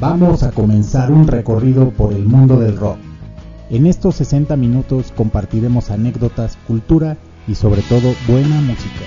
Vamos a comenzar un recorrido por el mundo del rock. En estos 60 minutos compartiremos anécdotas, cultura y sobre todo buena música.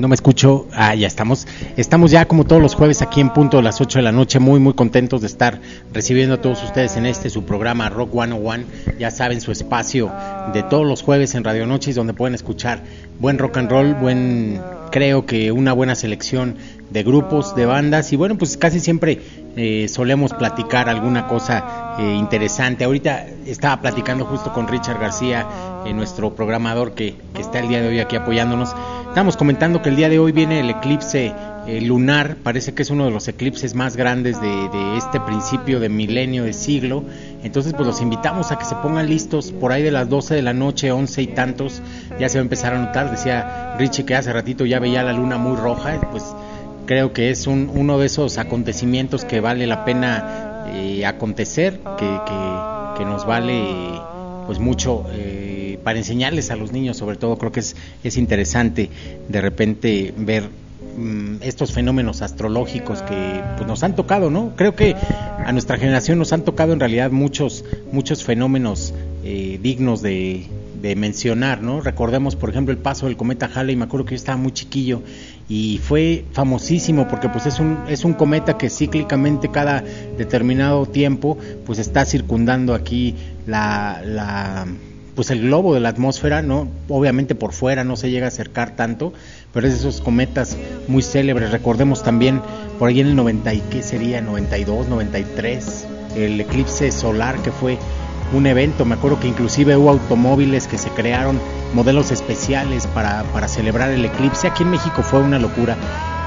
No me escucho. Ah, ya estamos. Estamos ya como todos los jueves aquí en punto de las 8 de la noche, muy muy contentos de estar recibiendo a todos ustedes en este su programa Rock 101. Ya saben su espacio de todos los jueves en Radio Noches donde pueden escuchar buen rock and roll, buen creo que una buena selección de grupos, de bandas y bueno, pues casi siempre eh, solemos platicar alguna cosa eh, interesante. Ahorita estaba platicando justo con Richard García, eh, nuestro programador que, que está el día de hoy aquí apoyándonos Estamos comentando que el día de hoy viene el eclipse eh, lunar, parece que es uno de los eclipses más grandes de, este principio de milenio, de siglo. Entonces, pues los invitamos a que se pongan listos por ahí de las 12 de la noche, 11 y tantos. Ya se va a empezar a notar, decía Richie que hace ratito ya veía la luna muy roja, pues creo que es un, uno de esos acontecimientos que vale la pena eh, acontecer, que, que, nos vale pues mucho. Eh, para enseñarles a los niños, sobre todo, creo que es, es interesante de repente ver mm, estos fenómenos astrológicos que pues, nos han tocado, ¿no? Creo que a nuestra generación nos han tocado en realidad muchos, muchos fenómenos eh, dignos de, de mencionar, ¿no? Recordemos, por ejemplo, el paso del cometa Halley, me acuerdo que yo estaba muy chiquillo y fue famosísimo porque pues es un es un cometa que cíclicamente cada determinado tiempo pues está circundando aquí la, la pues el globo de la atmósfera, ¿no? Obviamente por fuera no se llega a acercar tanto, pero es esos cometas muy célebres. Recordemos también por ahí en el 90 y qué sería 92, 93, el eclipse solar que fue un evento, me acuerdo que inclusive hubo automóviles que se crearon modelos especiales para, para celebrar el eclipse. Aquí en México fue una locura.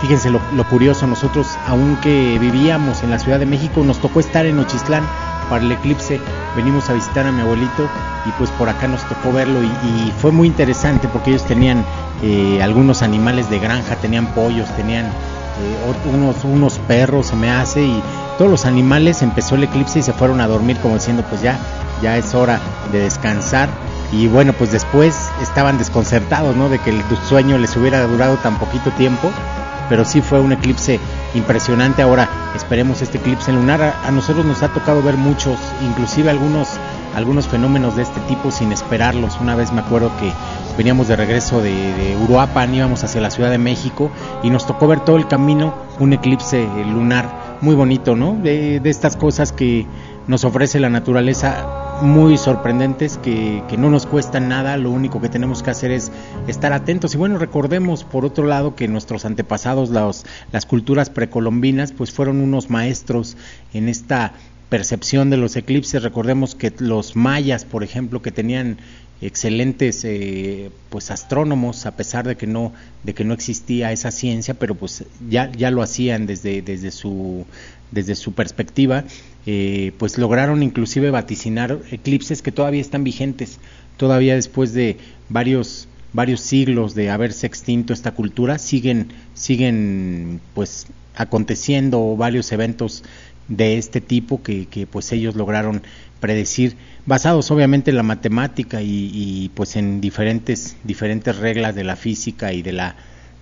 Fíjense lo, lo curioso, nosotros aunque vivíamos en la Ciudad de México, nos tocó estar en Ochistlán para el eclipse. Venimos a visitar a mi abuelito y pues por acá nos tocó verlo y, fue muy interesante porque ellos tenían eh, algunos animales de granja, tenían pollos, tenían eh, unos, unos perros, se me hace, y todos los animales empezó el eclipse y se fueron a dormir como diciendo pues ya, ya es hora de descansar. Y bueno, pues después estaban desconcertados, ¿no? De que el sueño les hubiera durado tan poquito tiempo pero sí fue un eclipse impresionante. Ahora esperemos este eclipse lunar. A, nosotros nos ha tocado ver muchos, inclusive algunos, algunos fenómenos de este tipo sin esperarlos. Una vez me acuerdo que veníamos de regreso de, Uruapan, íbamos hacia la Ciudad de México y nos tocó ver todo el camino un eclipse lunar muy bonito, ¿no? de estas cosas que nos ofrece la naturaleza muy sorprendentes que, no nos cuestan nada, lo único que tenemos que hacer es estar atentos. Y bueno, recordemos por otro lado que nuestros antepasados, las culturas precolombinas, pues fueron unos maestros en esta percepción de los eclipses. Recordemos que los mayas, por ejemplo, que tenían excelentes eh, pues astrónomos a pesar de que no de que no existía esa ciencia pero pues ya ya lo hacían desde desde su desde su perspectiva eh, pues lograron inclusive vaticinar eclipses que todavía están vigentes, todavía después de varios varios siglos de haberse extinto esta cultura, siguen siguen pues aconteciendo varios eventos de este tipo que, que pues ellos lograron predecir basados obviamente en la matemática y, pues en diferentes diferentes reglas de la física y de la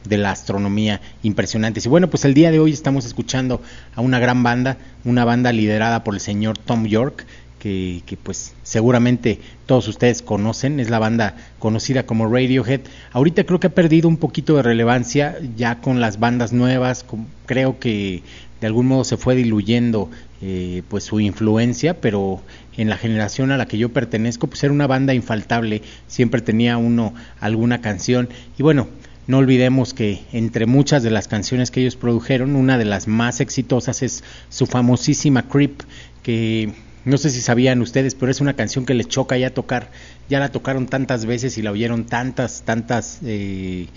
de la astronomía impresionantes. Y bueno, pues el día de hoy estamos escuchando a una gran banda, una banda liderada por el señor Tom York, que, que, pues seguramente todos ustedes conocen, es la banda conocida como Radiohead. Ahorita creo que ha perdido un poquito de relevancia ya con las bandas nuevas, creo que de algún modo se fue diluyendo eh, pues su influencia, pero en la generación a la que yo pertenezco pues era una banda infaltable, siempre tenía uno alguna canción. Y bueno, no olvidemos que entre muchas de las canciones que ellos produjeron, una de las más exitosas es su famosísima Creep, que no sé si sabían ustedes, pero es una canción que les choca ya tocar, ya la tocaron tantas veces y la oyeron tantas, tantas eh,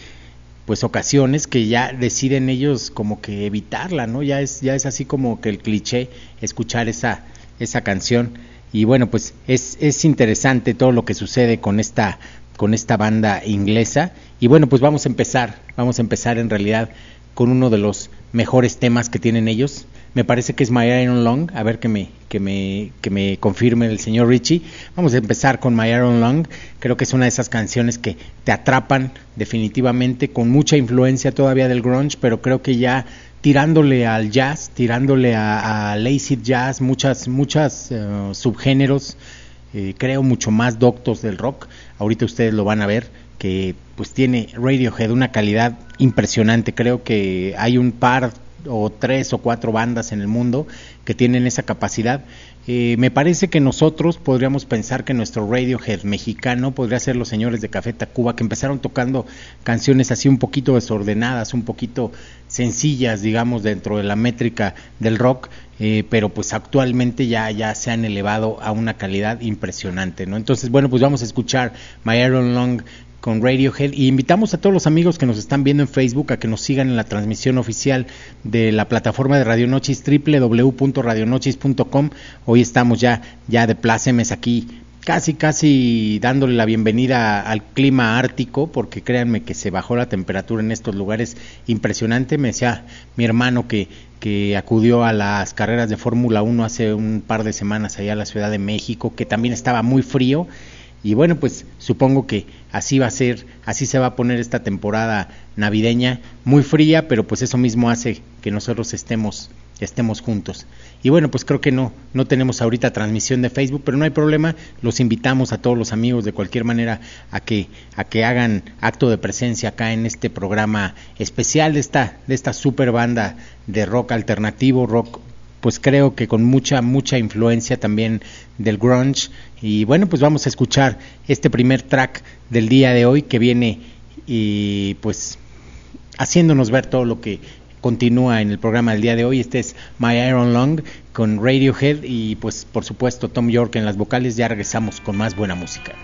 pues ocasiones que ya deciden ellos como que evitarla, ¿no? Ya es, ya es así como que el cliché escuchar esa, esa canción. Y bueno, pues es, es interesante todo lo que sucede con esta con esta banda inglesa. Y bueno, pues vamos a empezar, vamos a empezar en realidad con uno de los mejores temas que tienen ellos. Me parece que es My Iron Long, a ver que me, que me, que me confirme el señor Richie. Vamos a empezar con My Iron Long, creo que es una de esas canciones que te atrapan definitivamente, con mucha influencia todavía del grunge, pero creo que ya tirándole al jazz, tirándole a, a lazy jazz, muchas, muchas uh, subgéneros, eh, creo mucho más doctos del rock. Ahorita ustedes lo van a ver que pues tiene Radiohead una calidad impresionante. Creo que hay un par o tres o cuatro bandas en el mundo que tienen esa capacidad. Eh, me parece que nosotros podríamos pensar que nuestro Radiohead mexicano podría ser los señores de Café Tacuba, que empezaron tocando canciones así un poquito desordenadas, un poquito sencillas, digamos, dentro de la métrica del rock, eh, pero pues actualmente ya, ya se han elevado a una calidad impresionante, ¿no? Entonces, bueno, pues vamos a escuchar My Iron Long con Radiohead y invitamos a todos los amigos que nos están viendo en Facebook a que nos sigan en la transmisión oficial de la plataforma de Radio Noches www.radionochis.com. Hoy estamos ya ya de plácemes aquí casi casi dándole la bienvenida al clima ártico porque créanme que se bajó la temperatura en estos lugares impresionante. Me decía mi hermano que que acudió a las carreras de Fórmula 1 hace un par de semanas allá a la Ciudad de México, que también estaba muy frío y bueno, pues supongo que así va a ser, así se va a poner esta temporada navideña, muy fría, pero pues eso mismo hace que nosotros estemos estemos juntos. Y bueno, pues creo que no no tenemos ahorita transmisión de Facebook, pero no hay problema, los invitamos a todos los amigos de cualquier manera a que a que hagan acto de presencia acá en este programa especial de esta de esta super banda de rock alternativo, rock pues creo que con mucha, mucha influencia también del grunge. Y bueno, pues vamos a escuchar este primer track del día de hoy que viene y pues haciéndonos ver todo lo que continúa en el programa del día de hoy. Este es My Iron Long con Radiohead y pues por supuesto Tom York en las vocales. Ya regresamos con más buena música.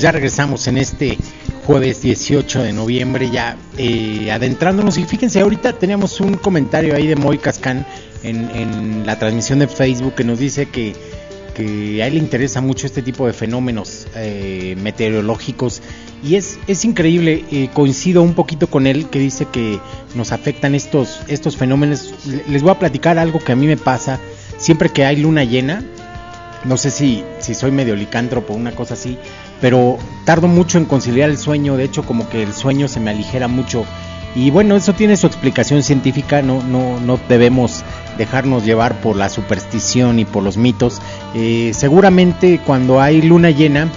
Pues ya regresamos en este jueves 18 de noviembre, ya eh, adentrándonos. Y fíjense, ahorita teníamos un comentario ahí de Moy Cascán en, la transmisión de Facebook que nos dice que, que a él le interesa mucho este tipo de fenómenos eh, meteorológicos. Y es, es increíble, eh, coincido un poquito con él que dice que nos afectan estos, estos fenómenos. Les voy a platicar algo que a mí me pasa siempre que hay luna llena. No sé si, si soy medio licántropo una cosa así, pero tardo mucho en conciliar el sueño, de hecho como que el sueño se me aligera mucho y bueno, eso tiene su explicación científica, no, no, no debemos dejarnos llevar por la superstición y por los mitos. Eh, seguramente cuando hay luna llena,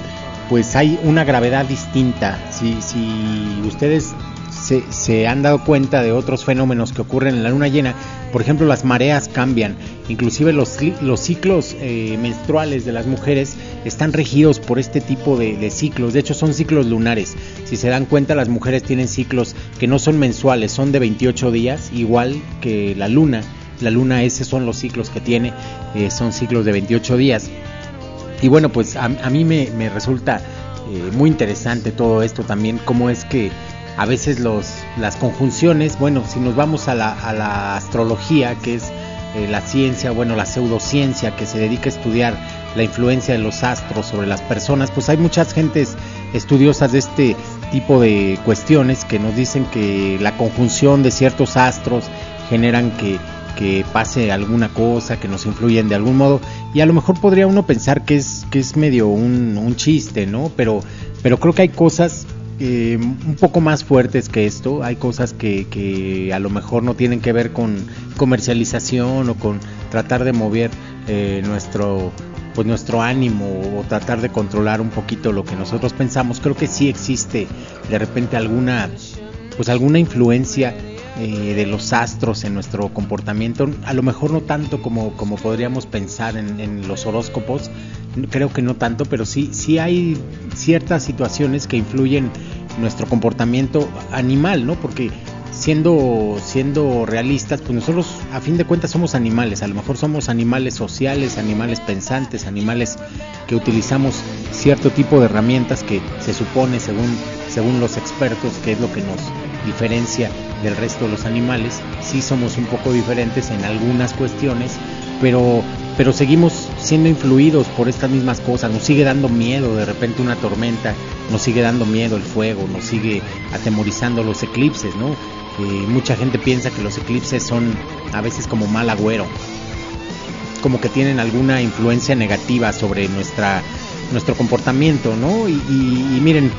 pues hay una gravedad distinta. Si, si ustedes se, han dado cuenta de otros fenómenos que ocurren en la luna llena, por ejemplo las mareas cambian, inclusive los, los ciclos eh, menstruales de las mujeres están regidos por este tipo de, ciclos, de hecho son ciclos lunares, si se dan cuenta las mujeres tienen ciclos que no son mensuales, son de 28 días, igual que la luna, la luna esos son los ciclos que tiene, eh, son ciclos de 28 días. Y bueno, pues a, a mí me, me resulta eh, muy interesante todo esto también, cómo es que a veces los, las conjunciones, bueno, si nos vamos a la, a la astrología, que es eh, la ciencia, bueno, la pseudociencia que se dedica a estudiar la influencia de los astros sobre las personas, pues hay muchas gentes estudiosas de este tipo de cuestiones que nos dicen que la conjunción de ciertos astros generan que, que pase alguna cosa, que nos influyen de algún modo, y a lo mejor podría uno pensar que es, que es medio un, un chiste, ¿no? Pero, pero creo que hay cosas eh, un poco más fuertes que esto. Hay cosas que, que, a lo mejor no tienen que ver con comercialización o con tratar de mover eh, nuestro pues nuestro ánimo o tratar de controlar un poquito lo que nosotros pensamos. Creo que sí existe de repente alguna pues alguna influencia eh, de los astros en nuestro comportamiento, a lo mejor no tanto como, como podríamos pensar en, en, los horóscopos, creo que no tanto, pero sí, sí hay ciertas situaciones que influyen en nuestro comportamiento animal, ¿no? Porque siendo, siendo realistas, pues nosotros a fin de cuentas somos animales, a lo mejor somos animales sociales, animales pensantes, animales que utilizamos cierto tipo de herramientas que se supone según, según los expertos que es lo que nos diferencia del resto de los animales. Sí somos un poco diferentes en algunas cuestiones, pero, pero seguimos siendo influidos por estas mismas cosas. Nos sigue dando miedo de repente una tormenta, nos sigue dando miedo el fuego, nos sigue atemorizando los eclipses, ¿no? Eh, mucha gente piensa que los eclipses son a veces como mal agüero, como que tienen alguna influencia negativa sobre nuestra nuestro comportamiento, ¿no? Y, y, y miren,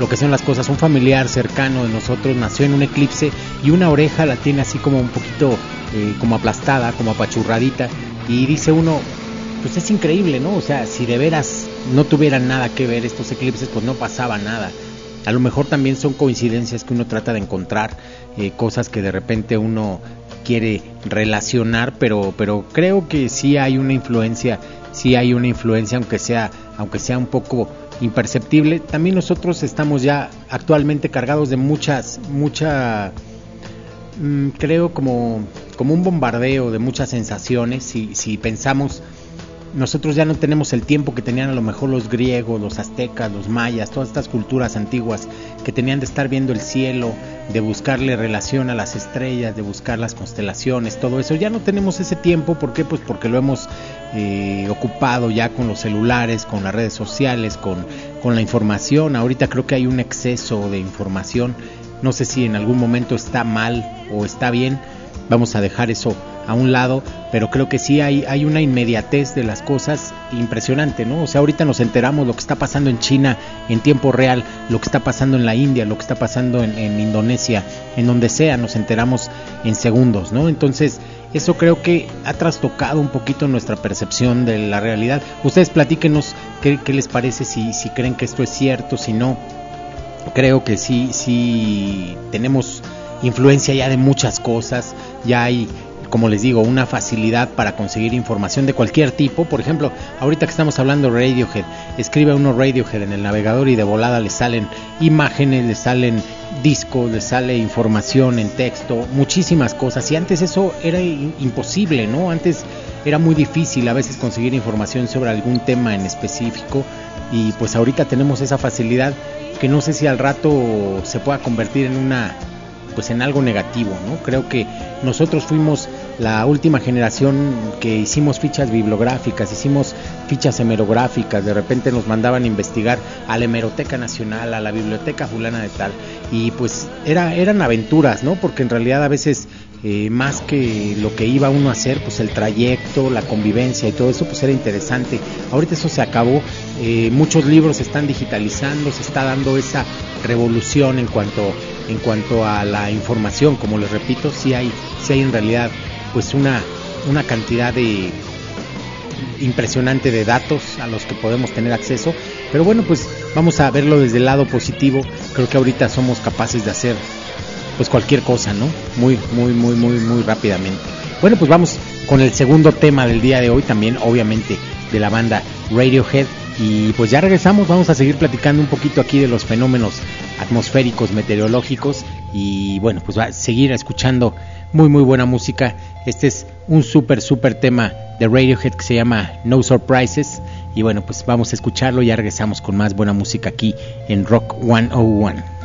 lo que son las cosas. Un familiar cercano de nosotros nació en un eclipse y una oreja la tiene así como un poquito eh, como aplastada, como apachurradita. Y dice uno, pues es increíble, ¿no? O sea, si de veras no tuvieran nada que ver estos eclipses, pues no pasaba nada. A lo mejor también son coincidencias que uno trata de encontrar, eh, cosas que de repente uno quiere relacionar, pero, pero creo que sí hay una influencia, sí hay una influencia, aunque sea, aunque sea un poco imperceptible. También nosotros estamos ya actualmente cargados de muchas, mucha, mmm, creo como, como un bombardeo de muchas sensaciones. Si, si pensamos nosotros ya no tenemos el tiempo que tenían a lo mejor los griegos, los aztecas, los mayas, todas estas culturas antiguas que tenían de estar viendo el cielo, de buscarle relación a las estrellas, de buscar las constelaciones, todo eso. Ya no tenemos ese tiempo, ¿por qué? Pues porque lo hemos eh, ocupado ya con los celulares, con las redes sociales, con, con la información. Ahorita creo que hay un exceso de información. No sé si en algún momento está mal o está bien. Vamos a dejar eso a un lado, pero creo que sí hay, una inmediatez de las cosas impresionante, ¿no? O sea, ahorita nos enteramos lo que está pasando en China en tiempo real, lo que está pasando en la India, lo que está pasando en, en Indonesia, en donde sea, nos enteramos en segundos, ¿no? Entonces, eso creo que ha trastocado un poquito nuestra percepción de la realidad. Ustedes platíquenos qué, qué les parece, si, si creen que esto es cierto, si no. Creo que sí, sí tenemos influencia ya de muchas cosas, ya hay como les digo, una facilidad para conseguir información de cualquier tipo. Por ejemplo, ahorita que estamos hablando Radiohead, escribe uno Radiohead en el navegador y de volada le salen imágenes, le salen discos, le sale información en texto, muchísimas cosas. Y antes eso era imposible, ¿no? Antes era muy difícil a veces conseguir información sobre algún tema en específico y pues ahorita tenemos esa facilidad que no sé si al rato se pueda convertir en una pues en algo negativo, ¿no? Creo que nosotros fuimos la última generación que hicimos fichas bibliográficas, hicimos fichas hemerográficas, de repente nos mandaban a investigar a la hemeroteca nacional, a la biblioteca fulana de tal, y pues era, eran aventuras, ¿no? Porque en realidad a veces eh, más que lo que iba uno a hacer, pues el trayecto, la convivencia y todo eso, pues era interesante. Ahorita eso se acabó, eh, muchos libros se están digitalizando, se está dando esa revolución en cuanto en cuanto a la información, como les repito, sí hay, sí hay en realidad pues una, una cantidad de impresionante de datos a los que podemos tener acceso, pero bueno, pues vamos a verlo desde el lado positivo, creo que ahorita somos capaces de hacer pues cualquier cosa, ¿no? Muy, muy, muy, muy, muy rápidamente. Bueno, pues vamos con el segundo tema del día de hoy, también obviamente de la banda Radiohead. Y pues ya regresamos, vamos a seguir platicando un poquito aquí de los fenómenos atmosféricos, meteorológicos y bueno, pues va a seguir escuchando muy muy buena música. Este es un súper súper tema de Radiohead que se llama No Surprises y bueno, pues vamos a escucharlo y ya regresamos con más buena música aquí en Rock 101.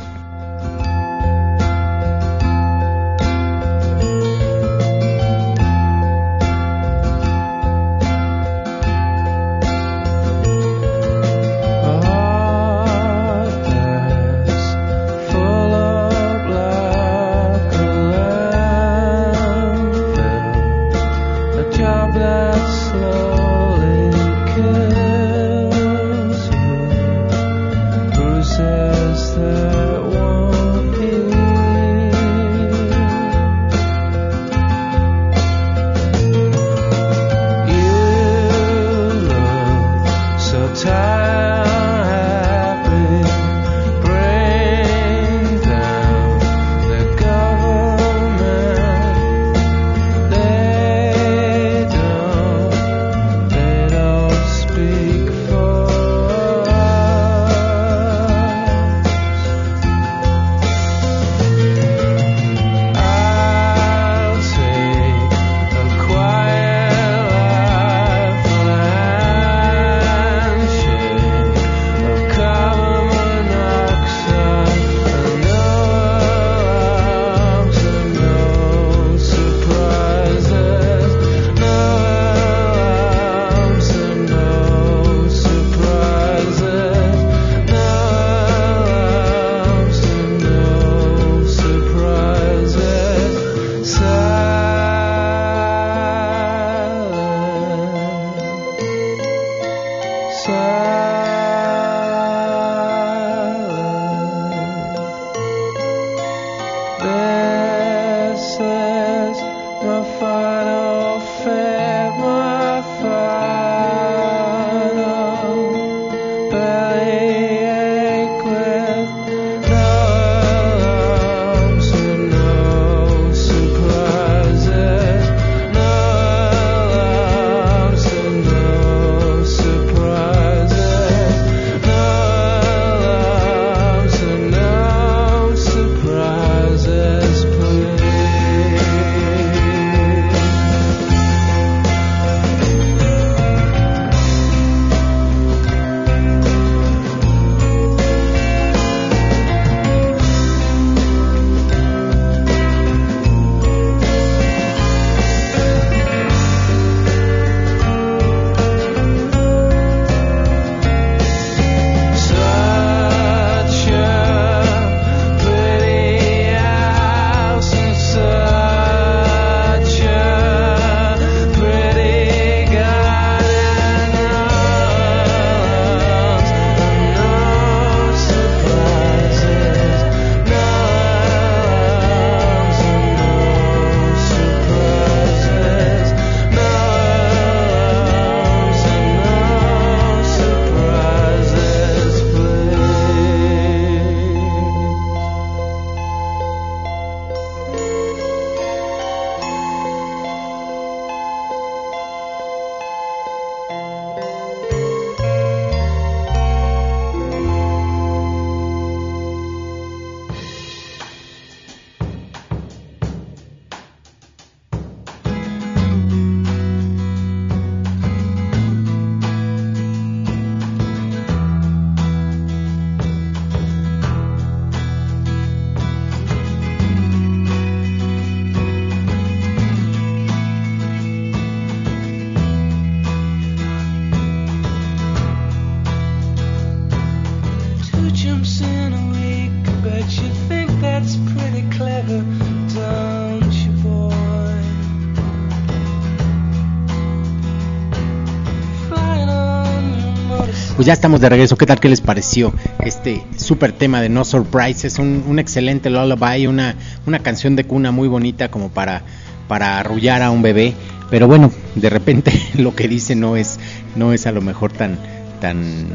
Ya estamos de regreso. ¿Qué tal? ¿Qué les pareció este super tema de No Surprise? Es un, un excelente lullaby, una, una canción de cuna muy bonita como para, para arrullar a un bebé. Pero bueno, de repente lo que dice no es, no es a lo mejor tan, tan,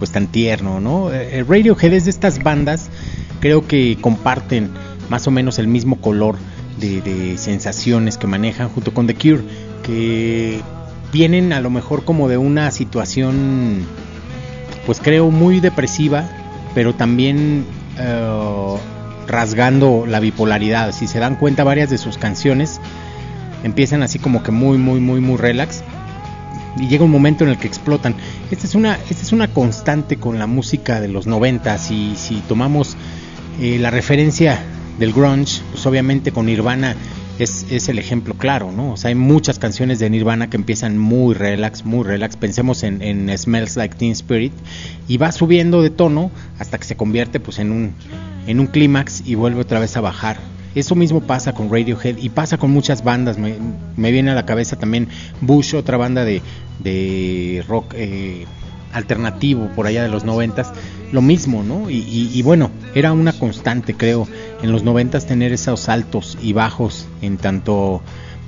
pues tan tierno, ¿no? Eh, Radiohead es de estas bandas, creo que comparten más o menos el mismo color de sensaciones que manejan junto con The Cure, que vienen a lo mejor como de una situación, pues creo muy depresiva, pero también eh, rasgando la bipolaridad. Si se dan cuenta, varias de sus canciones empiezan así como que muy, muy, muy, muy relax. Y llega un momento en el que explotan. Esta es una, esta es una constante con la música de los 90. Si, si tomamos eh, la referencia del grunge, pues obviamente con Nirvana es, es, el ejemplo claro, ¿no? O sea, hay muchas canciones de Nirvana que empiezan muy relax, muy relax. Pensemos en, en Smells Like Teen Spirit y va subiendo de tono hasta que se convierte pues en un, en un clímax y vuelve otra vez a bajar. Eso mismo pasa con Radiohead y pasa con muchas bandas. Me, me viene a la cabeza también Bush, otra banda de, de rock eh, alternativo por allá de los noventas. Lo mismo, ¿no? Y, y, y bueno, era una constante, creo, en los noventas tener esos altos y bajos en tanto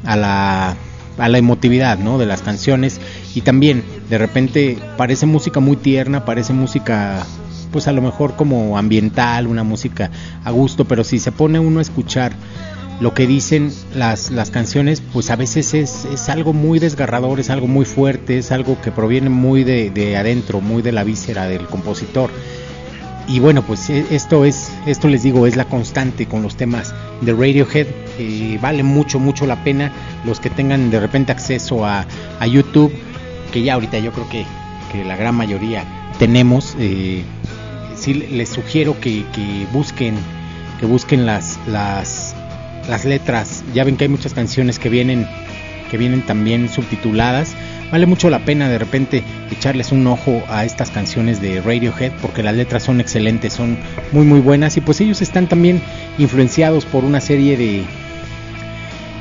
a la a la emotividad ¿no? de las canciones y también de repente parece música muy tierna, parece música pues a lo mejor como ambiental, una música a gusto, pero si se pone uno a escuchar lo que dicen las, las canciones, pues a veces es, es algo muy desgarrador, es algo muy fuerte, es algo que proviene muy de, de adentro, muy de la víscera del compositor y bueno pues esto es esto les digo es la constante con los temas de Radiohead eh, vale mucho mucho la pena los que tengan de repente acceso a, a YouTube que ya ahorita yo creo que, que la gran mayoría tenemos eh, sí les sugiero que, que, busquen que busquen las las las letras. Ya ven que hay muchas canciones que vienen que vienen también subtituladas vale mucho la pena de repente echarles un ojo a estas canciones de Radiohead porque las letras son excelentes, son muy muy buenas y pues ellos están también influenciados por una serie de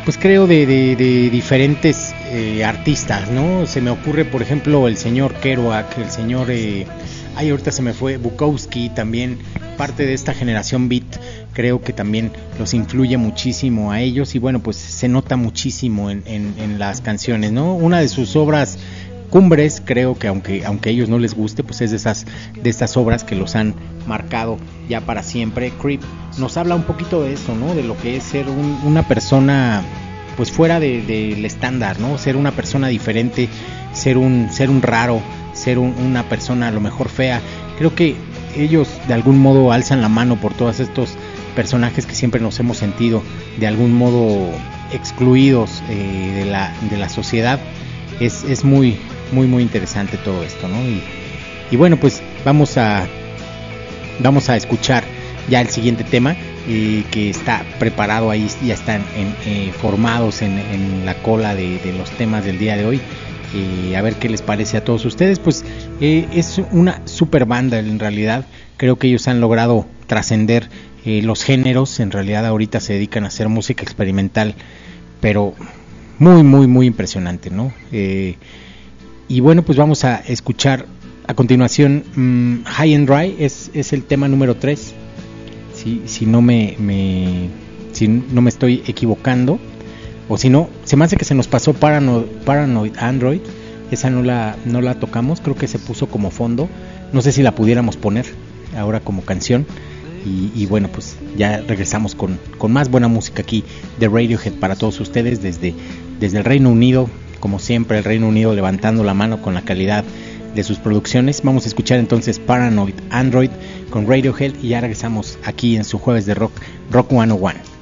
pues creo de, de, diferentes eh, artistas, ¿no? Se me ocurre por ejemplo el señor Kerouac, el señor eh, ay ahorita se me fue Bukowski también parte de esta generación beat creo que también los influye muchísimo a ellos y bueno, pues se nota muchísimo en, en, en las canciones, ¿no? Una de sus obras cumbres, creo que aunque aunque a ellos no les guste, pues es de esas de estas obras que los han marcado ya para siempre. Creep nos habla un poquito de eso, ¿no? De lo que es ser un, una persona pues fuera del de, de estándar, ¿no? Ser una persona diferente, ser un ser un raro, ser un, una persona a lo mejor fea. Creo que ellos de algún modo alzan la mano por todos estos personajes que siempre nos hemos sentido de algún modo excluidos eh, de, la, de la sociedad. Es, es muy, muy, muy interesante todo esto, ¿no? Y, bueno, pues vamos a, vamos a escuchar ya el siguiente tema eh, que está preparado ahí, ya están en, eh, formados en, la cola de, los temas del día de hoy. Eh, a ver qué les parece a todos ustedes. Pues es una super banda en realidad. Creo que ellos han logrado trascender eh, los géneros en realidad ahorita se dedican a hacer música experimental pero muy muy muy impresionante no eh, y bueno pues vamos a escuchar a continuación um, High and Dry es, es el tema número 3 si, si no me, si no me estoy equivocando o si no se me hace que se nos pasó Paranoid Android esa no la no la tocamos creo que se puso como fondo no sé si la pudiéramos poner ahora como canción y, y, bueno, pues ya regresamos con, con, más buena música aquí de Radiohead para todos ustedes desde, desde el Reino Unido, como siempre el Reino Unido levantando la mano con la calidad de sus producciones. Vamos a escuchar entonces Paranoid Android con Radiohead y ya regresamos aquí en su jueves de rock, Rock 101.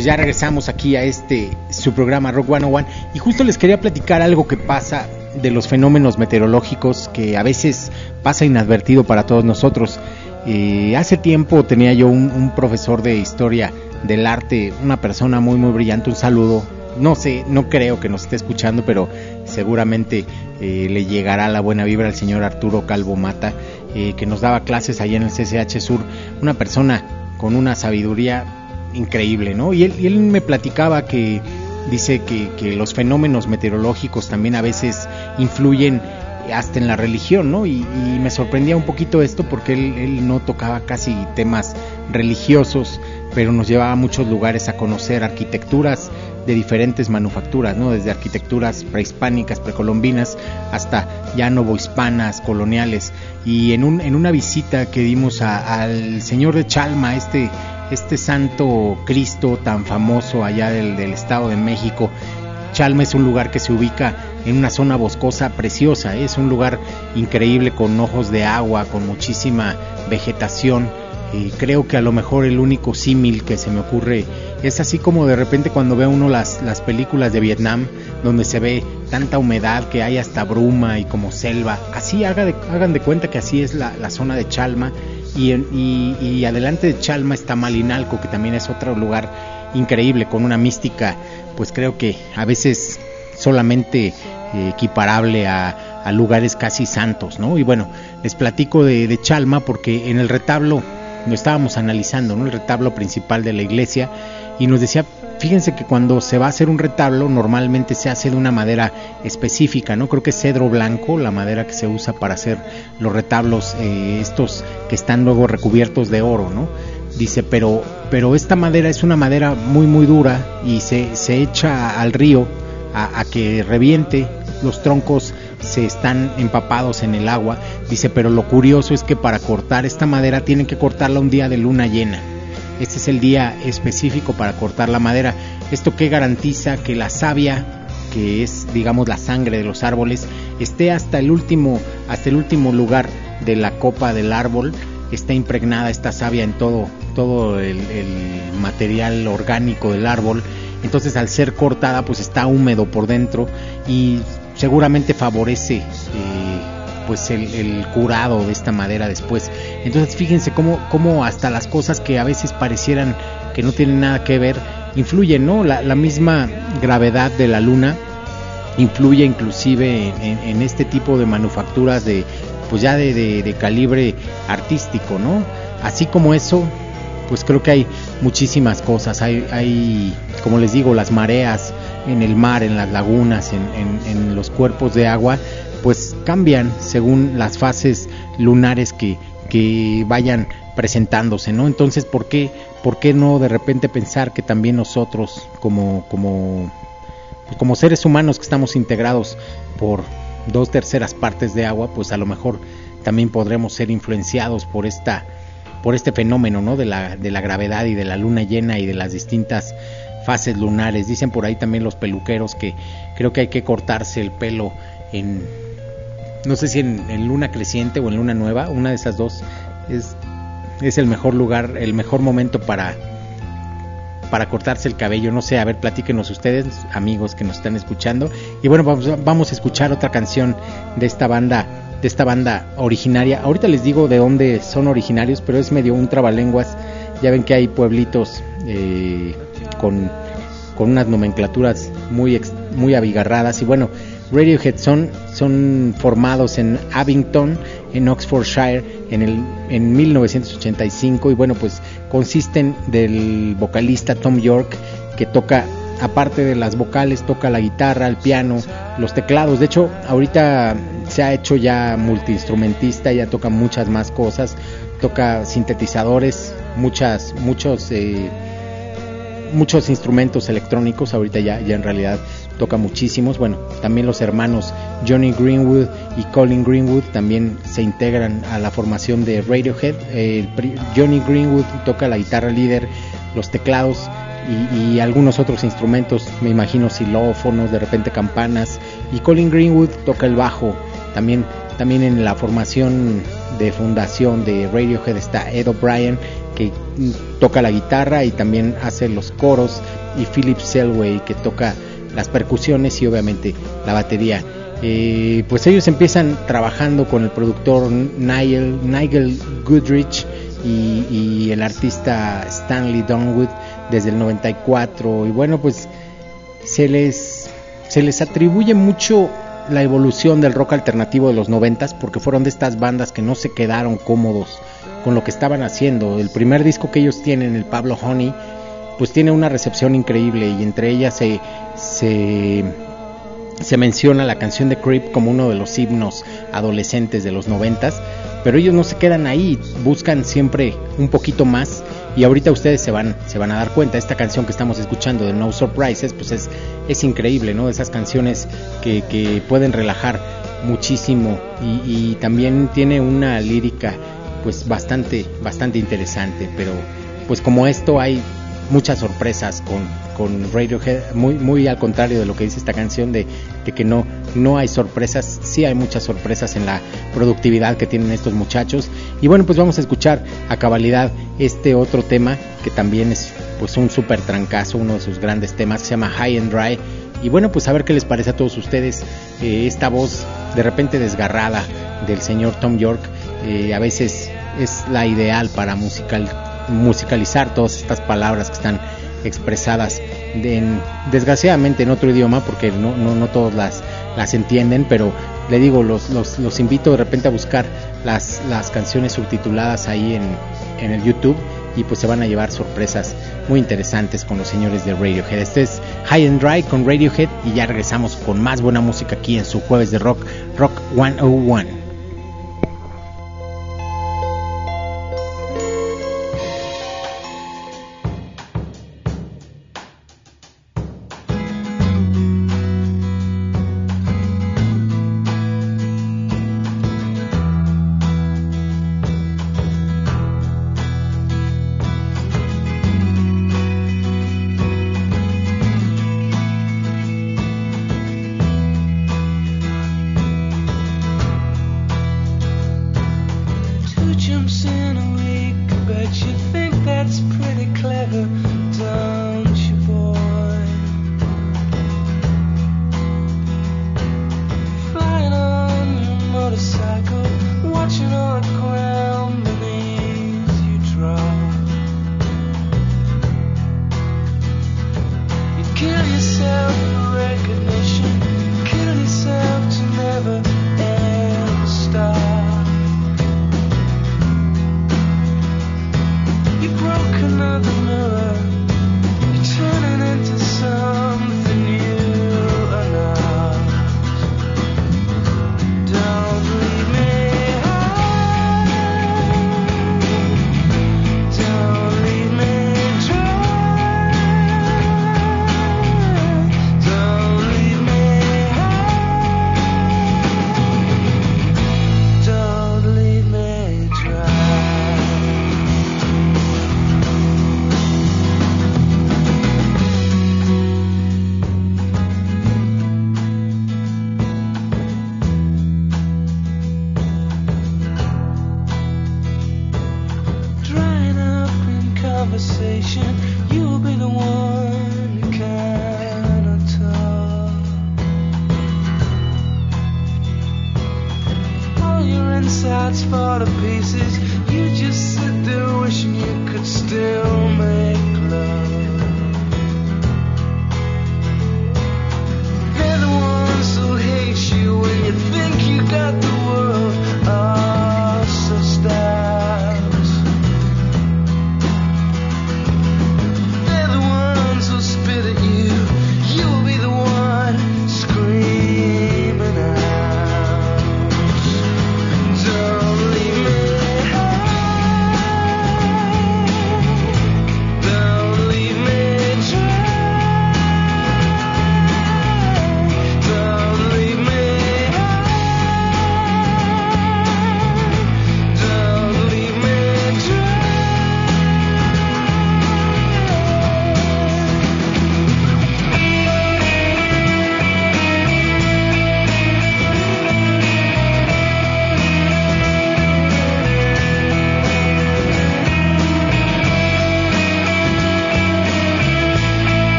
Pues ya regresamos aquí a este su programa Rock 101 y justo les quería platicar algo que pasa de los fenómenos meteorológicos que a veces pasa inadvertido para todos nosotros. Eh, hace tiempo tenía yo un, profesor de historia del arte, una persona muy muy brillante, un saludo. No sé, no creo que nos esté escuchando, pero seguramente eh, le llegará la buena vibra al señor Arturo Calvo Mata, eh, que nos daba clases allá en el CCH Sur, una persona con una sabiduría increíble, ¿no? Y él, y él me platicaba que dice que, que los fenómenos meteorológicos también a veces influyen hasta en la religión, ¿no? Y, me sorprendía un poquito esto porque él, él, no tocaba casi temas religiosos, pero nos llevaba a muchos lugares a conocer arquitecturas de diferentes manufacturas, ¿no? Desde arquitecturas prehispánicas, precolombinas, hasta ya novohispanas, coloniales. Y en, un, en una visita que dimos a, al señor de Chalma, este, este santo Cristo tan famoso allá del, Estado de México, Chalma es un lugar que se ubica en una zona boscosa preciosa, es un lugar increíble con ojos de agua, con muchísima vegetación. Y creo que a lo mejor el único símil que se me ocurre es así como de repente cuando ve uno las, las películas de Vietnam, donde se ve tanta humedad que hay hasta bruma y como selva. Así hagan de cuenta que así es la zona de Chalma. Y, y, y adelante de Chalma está Malinalco, que también es otro lugar increíble, con una mística, pues creo que a veces solamente eh, equiparable a, lugares casi santos, ¿no? Y bueno, les platico de, de, Chalma porque en el retablo lo estábamos analizando, ¿no? El retablo principal de la iglesia y nos decía, fíjense que cuando se va a hacer un retablo normalmente se hace de una madera específica, ¿no? Creo que es cedro blanco, la madera que se usa para hacer los retablos eh, estos que están luego recubiertos de oro, ¿no? Dice, pero, pero esta madera es una madera muy muy dura y se, se echa al río a, a, que reviente, los troncos se están empapados en el agua. Dice, pero lo curioso es que para cortar esta madera tienen que cortarla un día de luna llena. Este es el día específico para cortar la madera. Esto que garantiza que la savia, que es digamos la sangre de los árboles, esté hasta el último, hasta el último lugar de la copa del árbol, está impregnada esta savia en todo, todo el, material orgánico del árbol entonces al ser cortada pues está húmedo por dentro y seguramente favorece eh, pues el, el, curado de esta madera después. Entonces fíjense cómo, cómo hasta las cosas que a veces parecieran que no tienen nada que ver influyen no la, misma gravedad de la luna influye inclusive en, este tipo de manufacturas de pues ya de, calibre artístico no así como eso pues creo que hay muchísimas cosas. Hay, hay, como les digo, las mareas en el mar, en las lagunas, en, los cuerpos de agua, pues cambian según las fases lunares que, que vayan presentándose, ¿no? Entonces, ¿por qué, ¿por qué no de repente pensar que también nosotros, como, como, pues como seres humanos que estamos integrados por dos terceras partes de agua, pues a lo mejor también podremos ser influenciados por esta por este fenómeno ¿no? de, la, de la gravedad y de la luna llena y de las distintas fases lunares. Dicen por ahí también los peluqueros que creo que hay que cortarse el pelo en, no sé si en, luna creciente o en luna nueva, una de esas dos es, el mejor lugar, el mejor momento para, para cortarse el cabello. No sé, a ver, platíquenos ustedes, amigos que nos están escuchando. Y bueno, vamos, vamos a escuchar otra canción de esta banda de esta banda originaria. Ahorita les digo de dónde son originarios, pero es medio un trabalenguas. Ya ven que hay pueblitos eh, con, con, unas nomenclaturas muy, muy abigarradas. Y bueno, Radiohead son, son formados en Abington, en Oxfordshire, en, el, en 1985. Y bueno, pues consisten del vocalista Tom York, que toca aparte de las vocales, toca la guitarra, el piano, los teclados. De hecho, ahorita se ha hecho ya multiinstrumentista, ya toca muchas más cosas, toca sintetizadores, muchas, muchos, eh, muchos instrumentos electrónicos. Ahorita ya, ya en realidad toca muchísimos. Bueno, también los hermanos Johnny Greenwood y Colin Greenwood también se integran a la formación de Radiohead. Johnny Greenwood toca la guitarra líder, los teclados y, algunos otros instrumentos, me imagino xilófonos, de repente campanas. Y Colin Greenwood toca el bajo. También, también en la formación de fundación de Radiohead está Ed O'Brien, que toca la guitarra y también hace los coros, y Philip Selway, que toca las percusiones y obviamente la batería. Eh, pues ellos empiezan trabajando con el productor Nigel, Nigel Goodrich y, el artista Stanley Donwood desde el 94 y bueno pues se les se les atribuye mucho la evolución del rock alternativo de los noventas porque fueron de estas bandas que no se quedaron cómodos con lo que estaban haciendo. El primer disco que ellos tienen, el Pablo Honey, pues tiene una recepción increíble y entre ellas se, se, se menciona la canción de Creep como uno de los himnos adolescentes de los noventas, pero ellos no se quedan ahí, buscan siempre un poquito más y ahorita ustedes se van se van a dar cuenta. Esta canción que estamos escuchando de No Surprises pues es es increíble no esas canciones que, que pueden relajar muchísimo y, y también tiene una lírica pues bastante bastante interesante pero pues como esto hay muchas sorpresas con, con Radiohead, muy, muy al contrario de lo que dice esta canción de, que no, no hay sorpresas, sí hay muchas sorpresas en la productividad que tienen estos muchachos. Y bueno, pues vamos a escuchar a cabalidad este otro tema que también es pues un súper trancazo, uno de sus grandes temas, se llama High and Dry. Y bueno, pues a ver qué les parece a todos ustedes eh, esta voz de repente desgarrada del señor Tom York. Eh, a veces es la ideal para musical musicalizar todas estas palabras que están expresadas en, desgraciadamente en otro idioma porque no, no, no todos las, las entienden pero le digo los, los, los invito de repente a buscar las, las canciones subtituladas ahí en, en el YouTube y pues se van a llevar sorpresas muy interesantes con los señores de Radiohead. Este es High and Dry con Radiohead y ya regresamos con más buena música aquí en su jueves de rock, Rock 101.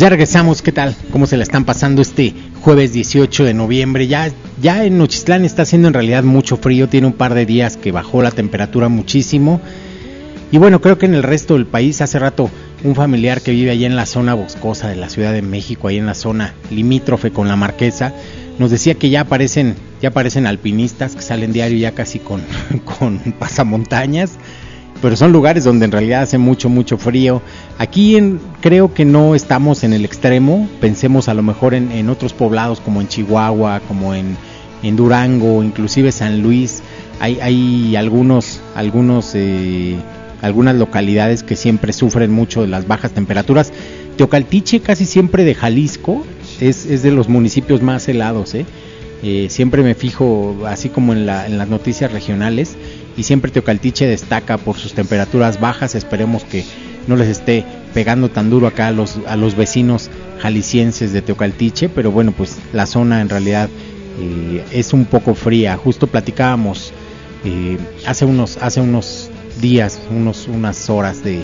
Ya regresamos, ¿qué tal? ¿Cómo se la están pasando este jueves 18 de noviembre? Ya, ya en Nochistlán está haciendo en realidad mucho frío, tiene un par de días que bajó la temperatura muchísimo. Y bueno, creo que en el resto del país, hace rato un familiar que vive allá en la zona boscosa de la Ciudad de México, ahí en la zona limítrofe con la Marquesa, nos decía que ya aparecen, ya aparecen alpinistas que salen diario ya casi con, con pasamontañas pero son lugares donde en realidad hace mucho, mucho frío. Aquí en, creo que no estamos en el extremo, pensemos a lo mejor en, otros poblados como en Chihuahua, como en, Durango, inclusive San Luis, hay, hay algunos, algunos, eh, algunas localidades que siempre sufren mucho de las bajas temperaturas. Teocaltiche, casi siempre de Jalisco, es, es de los municipios más helados, ¿eh? Eh, siempre me fijo, así como en, la, en las noticias regionales, y siempre Teocaltiche destaca por sus temperaturas bajas. Esperemos que no les esté pegando tan duro acá a los, a los vecinos jaliscienses de Teocaltiche, pero bueno, pues la zona en realidad eh, es un poco fría. Justo platicábamos eh, hace unos hace unos días, unos unas horas de,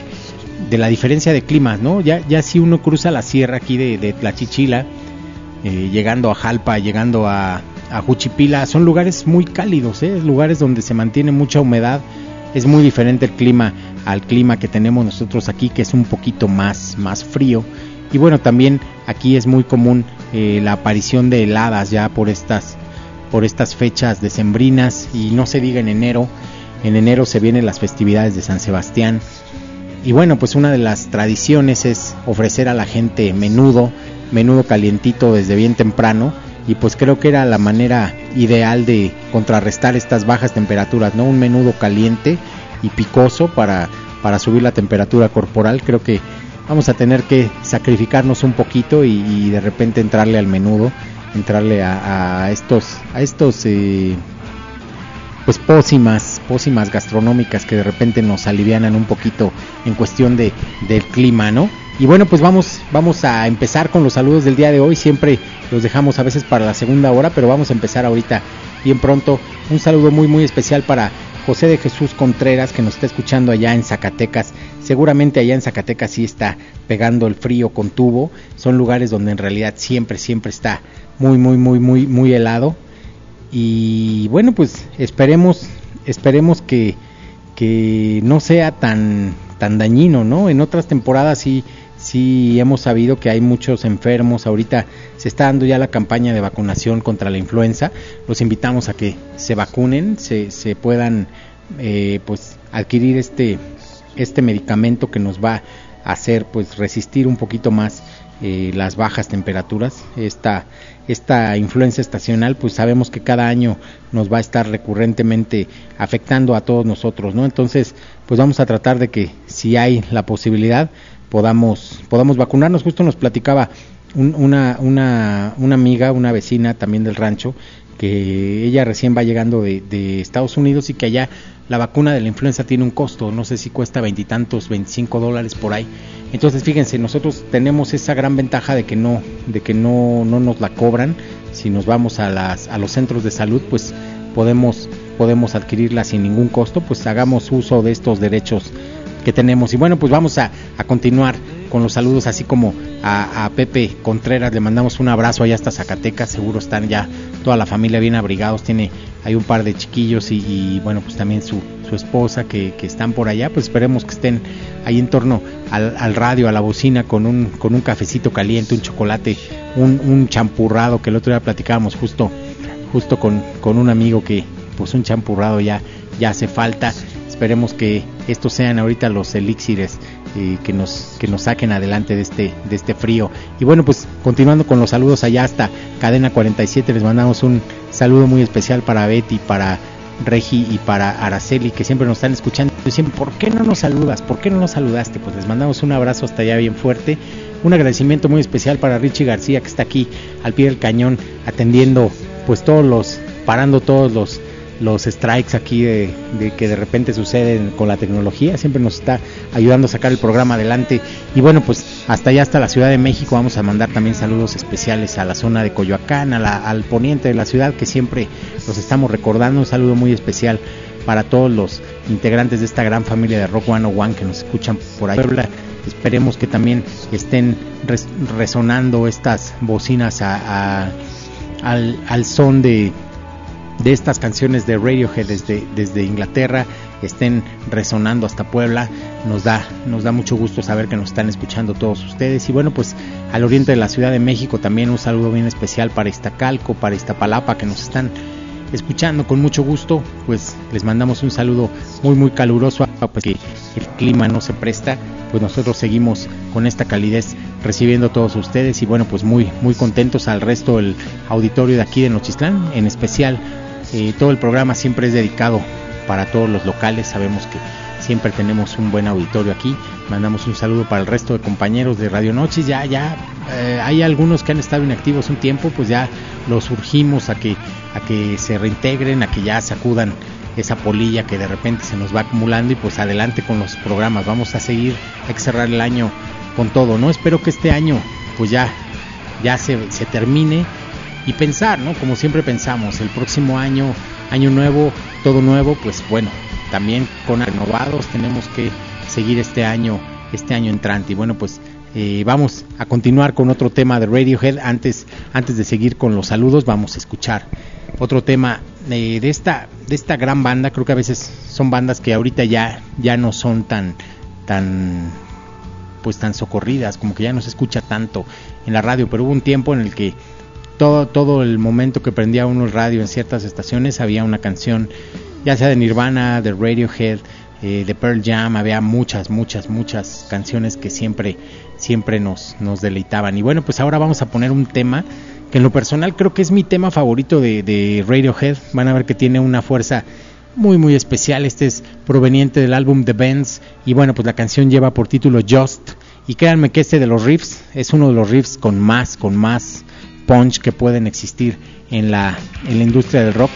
de la diferencia de climas, ¿no? Ya ya si uno cruza la sierra aquí de, de Tlachichila, eh, llegando a Jalpa, llegando a, a Juchipila, son lugares muy cálidos, ¿eh? lugares donde se mantiene mucha humedad. Es muy diferente el clima al clima que tenemos nosotros aquí, que es un poquito más, más frío. Y bueno, también aquí es muy común eh, la aparición de heladas ya por estas, por estas fechas decembrinas y no se diga en enero. En enero se vienen las festividades de San Sebastián. Y bueno, pues una de las tradiciones es ofrecer a la gente menudo, menudo calientito desde bien temprano y pues creo que era la manera ideal de contrarrestar estas bajas temperaturas, ¿no? Un menudo caliente y picoso para, para subir la temperatura corporal. Creo que vamos a tener que sacrificarnos un poquito y, de repente entrarle al menudo, entrarle a, estos, a estos eh, pues pócimas gastronómicas que de repente nos alivianan un poquito en cuestión de, del clima, ¿no? Y bueno, pues vamos, vamos a empezar con los saludos del día de hoy. Siempre los dejamos a veces para la segunda hora, pero vamos a empezar ahorita bien pronto. Un saludo muy, muy especial para José de Jesús Contreras, que nos está escuchando allá en Zacatecas. Seguramente allá en Zacatecas sí está pegando el frío con tubo. Son lugares donde en realidad siempre, siempre está muy, muy, muy, muy, muy helado. Y bueno, pues esperemos, esperemos que, que no sea tan, tan dañino, ¿no? En otras temporadas sí sí hemos sabido que hay muchos enfermos. Ahorita se está dando ya la campaña de vacunación contra la influenza. Los invitamos a que se vacunen, se, se puedan eh, pues adquirir este, este medicamento que nos va a hacer pues resistir un poquito más eh, las bajas temperaturas. Esta, esta influencia estacional pues sabemos que cada año nos va a estar recurrentemente afectando a todos nosotros, ¿no? Entonces pues vamos a tratar de que si hay la posibilidad podamos, podamos vacunarnos. Justo nos platicaba un, una, una, una amiga, una vecina también del rancho, que ella recién va llegando de, de, Estados Unidos y que allá la vacuna de la influenza tiene un costo, no sé si cuesta veintitantos, veinticinco dólares por ahí. Entonces, fíjense, nosotros tenemos esa gran ventaja de que no, de que no, no nos la cobran. Si nos vamos a las, a los centros de salud, pues podemos, podemos adquirirla sin ningún costo, pues hagamos uso de estos derechos que tenemos. Y bueno, pues vamos a, a continuar con los saludos, así como a, a, Pepe Contreras, le mandamos un abrazo allá hasta Zacatecas, seguro están ya toda la familia bien abrigados, tiene hay un par de chiquillos y, bueno, pues también su, su esposa que, que, están por allá, pues esperemos que estén ahí en torno al, al, radio, a la bocina, con un, con un cafecito caliente, un chocolate, un, un champurrado, que el otro día platicábamos justo, justo con, con un amigo que pues un champurrado ya, ya hace falta esperemos que estos sean ahorita los elixires eh, que nos que nos saquen adelante de este de este frío y bueno pues continuando con los saludos allá hasta cadena 47 les mandamos un saludo muy especial para Betty para Regi y para Araceli que siempre nos están escuchando siempre ¿por qué no nos saludas? ¿por qué no nos saludaste? pues les mandamos un abrazo hasta allá bien fuerte un agradecimiento muy especial para Richie García que está aquí al pie del cañón atendiendo pues todos los parando todos los los strikes aquí de, de, que de repente suceden con la tecnología, siempre nos está ayudando a sacar el programa adelante. Y bueno, pues hasta allá, hasta la Ciudad de México, vamos a mandar también saludos especiales a la zona de Coyoacán, a la, al poniente de la ciudad, que siempre los estamos recordando. Un saludo muy especial para todos los integrantes de esta gran familia de Rock 101 que nos escuchan por ahí. Esperemos que también estén res- resonando estas bocinas a- a- al, al son de, de estas canciones de Radiohead desde, desde Inglaterra estén resonando hasta Puebla. Nos da, nos da mucho gusto saber que nos están escuchando todos ustedes. Y bueno, pues al oriente de la Ciudad de México también un saludo bien especial para Iztacalco, para Iztapalapa, que nos están escuchando con mucho gusto. Pues les mandamos un saludo muy, muy caluroso, pues que el clima no se presta. Pues nosotros seguimos con esta calidez recibiendo a todos ustedes y bueno, pues muy, muy contentos al resto del auditorio de aquí de Nochistlán, en especial eh, todo el programa siempre es dedicado para todos los locales. Sabemos que siempre tenemos un buen auditorio aquí. Mandamos un saludo para el resto de compañeros de Radio Noches. Ya, ya eh, hay algunos que han estado inactivos un tiempo, pues ya los urgimos a que, a que se reintegren, a que ya sacudan esa polilla que de repente se nos va acumulando y pues adelante con los programas. Vamos a seguir, hay que cerrar el año con todo, ¿no? Espero que este año pues ya, ya se, se termine y pensar, ¿no? Como siempre pensamos, el próximo año, año nuevo, todo nuevo, pues bueno, también con renovados tenemos que seguir este año, este año entrante. Y bueno, pues eh, vamos a continuar con otro tema de Radiohead. Antes, antes de seguir con los saludos, vamos a escuchar otro tema eh, de esta, de esta gran banda. Creo que a veces son bandas que ahorita ya, ya no son tan, tan pues tan socorridas, como que ya no se escucha tanto en la radio, pero hubo un tiempo en el que todo, todo el momento que prendía uno el radio en ciertas estaciones había una canción, ya sea de Nirvana, de Radiohead, eh, de Pearl Jam, había muchas, muchas, muchas canciones que siempre, siempre nos, nos deleitaban. Y bueno, pues ahora vamos a poner un tema que en lo personal creo que es mi tema favorito de, de Radiohead. Van a ver que tiene una fuerza muy muy especial. Este es proveniente del álbum The Bends y bueno, pues la canción lleva por título Just y créanme que este de los riffs es uno de los riffs con más con más punch que pueden existir en la en la industria del rock.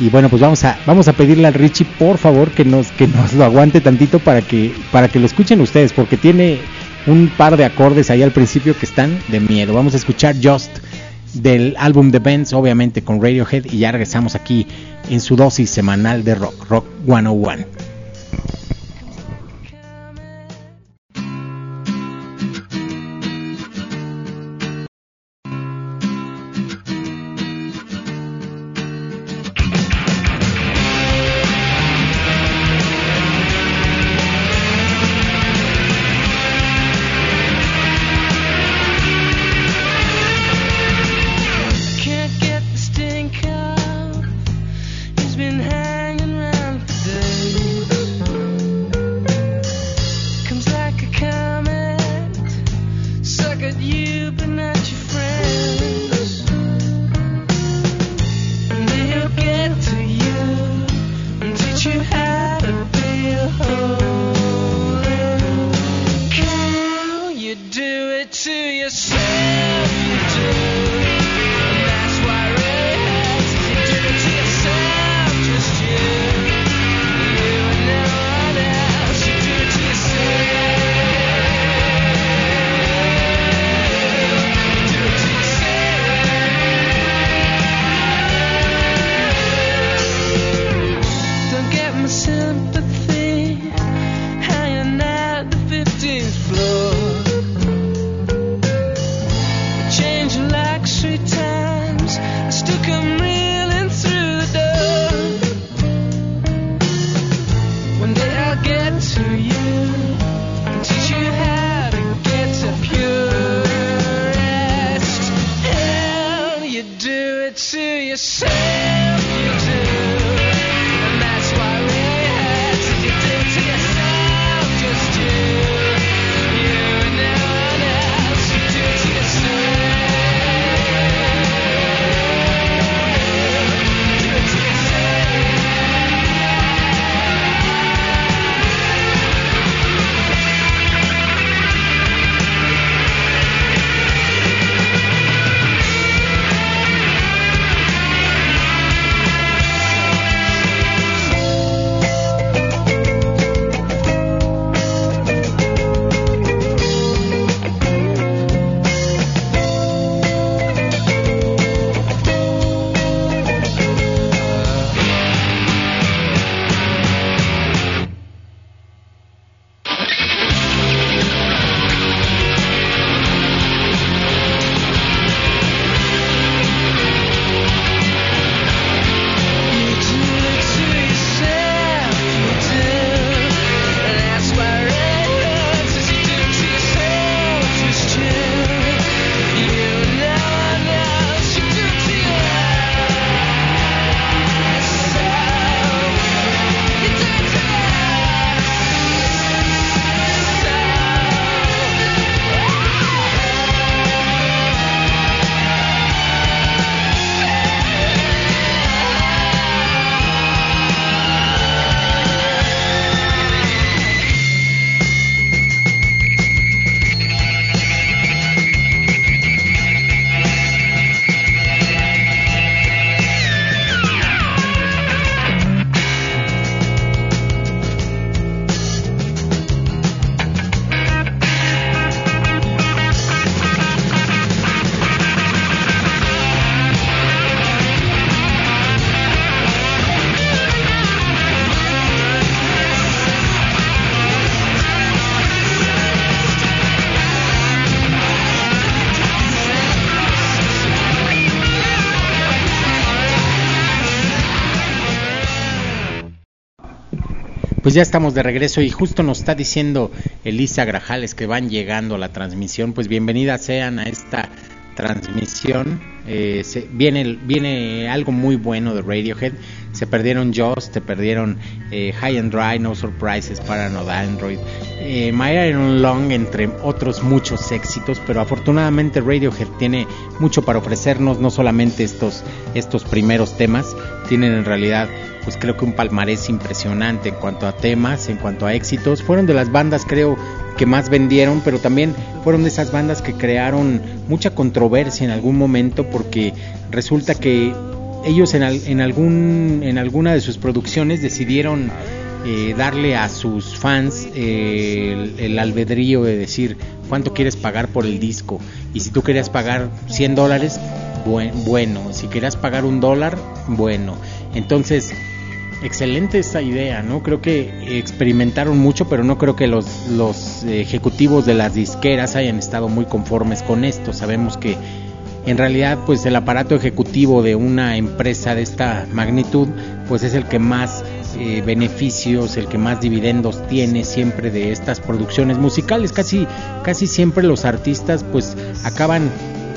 Y bueno, pues vamos a vamos a pedirle al Richie por favor que nos que nos lo aguante tantito para que para que lo escuchen ustedes porque tiene un par de acordes ahí al principio que están de miedo. Vamos a escuchar Just del álbum The Bends, obviamente con Radiohead, y ya regresamos aquí en su dosis semanal de rock, Rock 101. Ya estamos de regreso y justo nos está diciendo Elisa Grajales que van llegando a la transmisión. Pues bienvenidas sean a esta transmisión. Eh, se, viene, algo muy bueno de Radiohead. Se perdieron Jaws, se perdieron eh, High and Dry, No Surprises, Paranoid Android, eh, My Iron Long, entre otros muchos éxitos. Pero afortunadamente Radiohead tiene mucho para ofrecernos, no solamente estos, estos primeros temas, tienen en realidad pues creo que un palmarés impresionante en cuanto a temas, en cuanto a éxitos. Fueron de las bandas, creo, que más vendieron, pero también fueron de esas bandas que crearon mucha controversia en algún momento porque resulta que ellos en, al, en algún en alguna de sus producciones decidieron eh, darle a sus fans eh, el, el, albedrío de decir cuánto quieres pagar por el disco y si tú querías pagar 100 dólares buen, bueno. Si querías pagar un dólar bueno entonces excelente esta idea, ¿no? Creo que experimentaron mucho, pero no creo que los, ejecutivos de las disqueras hayan estado muy conformes con esto. Sabemos que en realidad pues el aparato ejecutivo de una empresa de esta magnitud pues es el que más eh, beneficios, el que más dividendos tiene siempre de estas producciones musicales. Casi, casi siempre los artistas pues acaban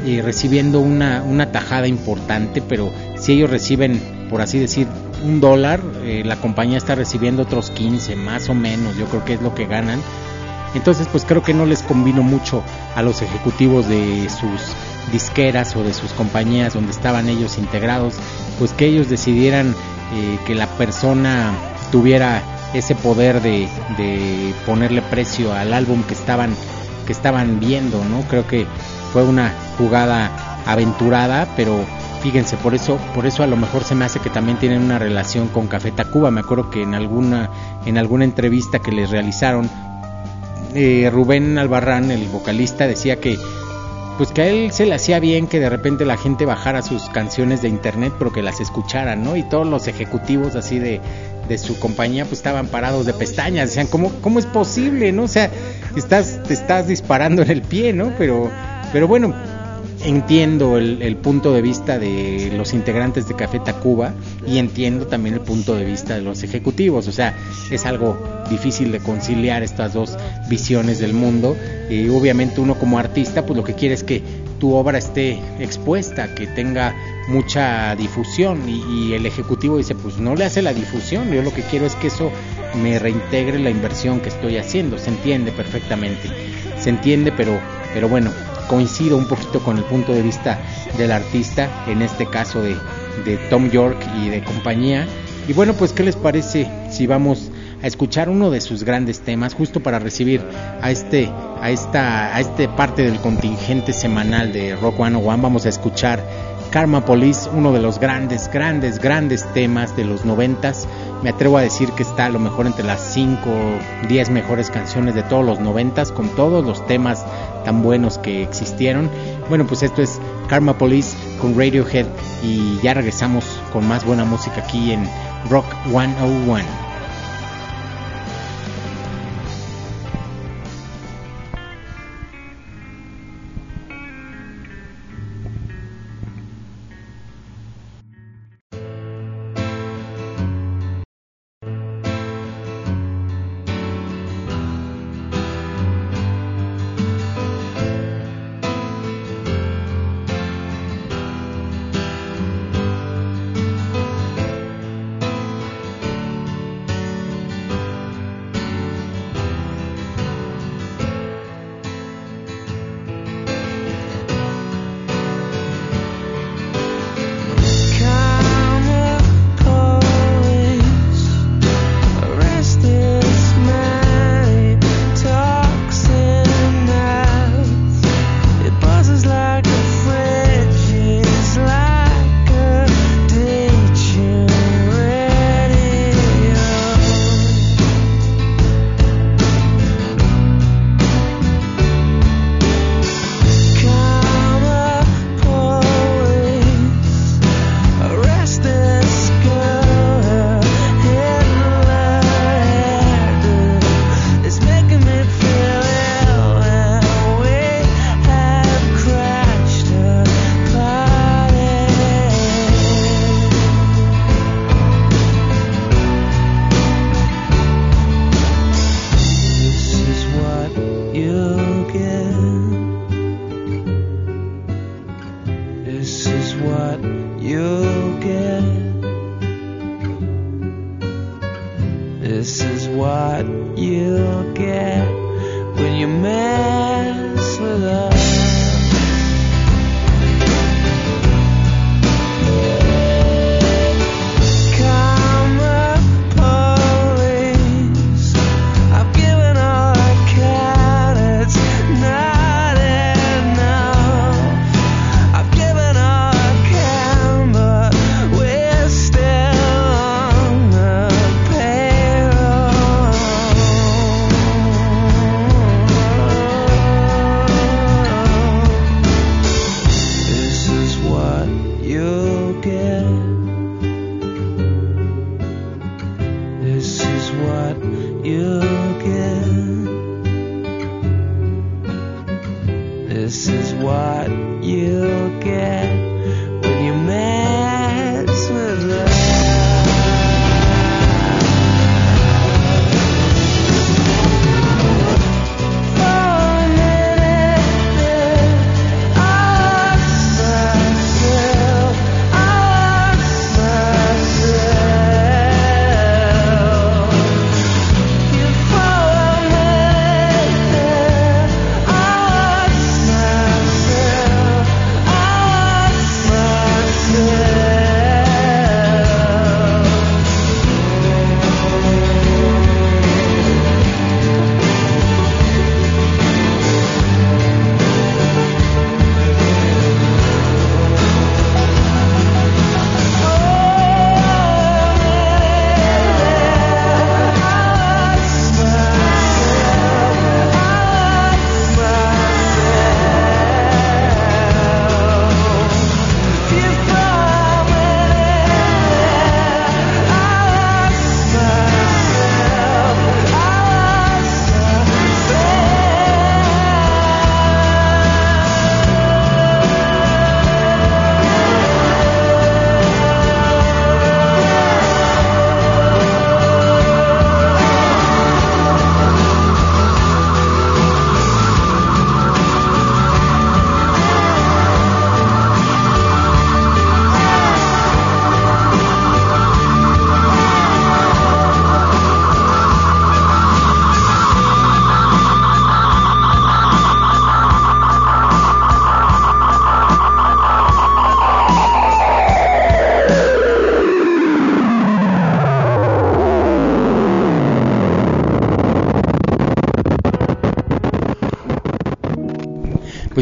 eh, recibiendo una tajada importante, pero si ellos reciben, por así decir, un dólar, eh, la compañía está recibiendo otros 15, más o menos, yo creo que es lo que ganan. Entonces, pues creo que no les convino mucho a los ejecutivos de sus disqueras o de sus compañías donde estaban ellos integrados, pues que ellos decidieran eh, que la persona tuviera ese poder de, de, ponerle precio al álbum que estaban que estaban viendo, ¿no? Creo que fue una jugada aventurada, pero fíjense, por eso, por eso a lo mejor se me hace que también tienen una relación con Café Tacuba. Me acuerdo que en alguna, en alguna entrevista que les realizaron, eh, Rubén Albarrán, el vocalista, decía que pues que a él se le hacía bien que de repente la gente bajara sus canciones de internet, pero que las escuchara, ¿no? Y todos los ejecutivos así de, de su compañía pues estaban parados de pestañas, decían, ¿cómo, cómo es posible, no? O sea, estás, te estás disparando en el pie, ¿no? Pero, pero bueno, entiendo el, el, punto de vista de los integrantes de Café Tacuba y entiendo también el punto de vista de los ejecutivos. O sea, es algo difícil de conciliar estas dos visiones del mundo. Y obviamente uno como artista, pues lo que quiere es que tu obra esté expuesta, que tenga mucha difusión y, y, el ejecutivo dice pues no le hace la difusión, yo lo que quiero es que eso me reintegre la inversión que estoy haciendo, se entiende perfectamente, se entiende pero, pero bueno, coincido un poquito con el punto de vista del artista, en este caso de, Tom York y de compañía. Y bueno, pues ¿qué les parece si vamos a escuchar uno de sus grandes temas justo para recibir a este a esta a este parte del contingente semanal de Rock 101 vamos a escuchar Karma Police, uno de los grandes, grandes, grandes temas de los noventas. Me atrevo a decir que está a lo mejor entre las 5 o 10 mejores canciones de todos los noventas, con todos los temas tan buenos que existieron. Bueno, pues esto es Karma Police con Radiohead y ya regresamos con más buena música aquí en Rock 101.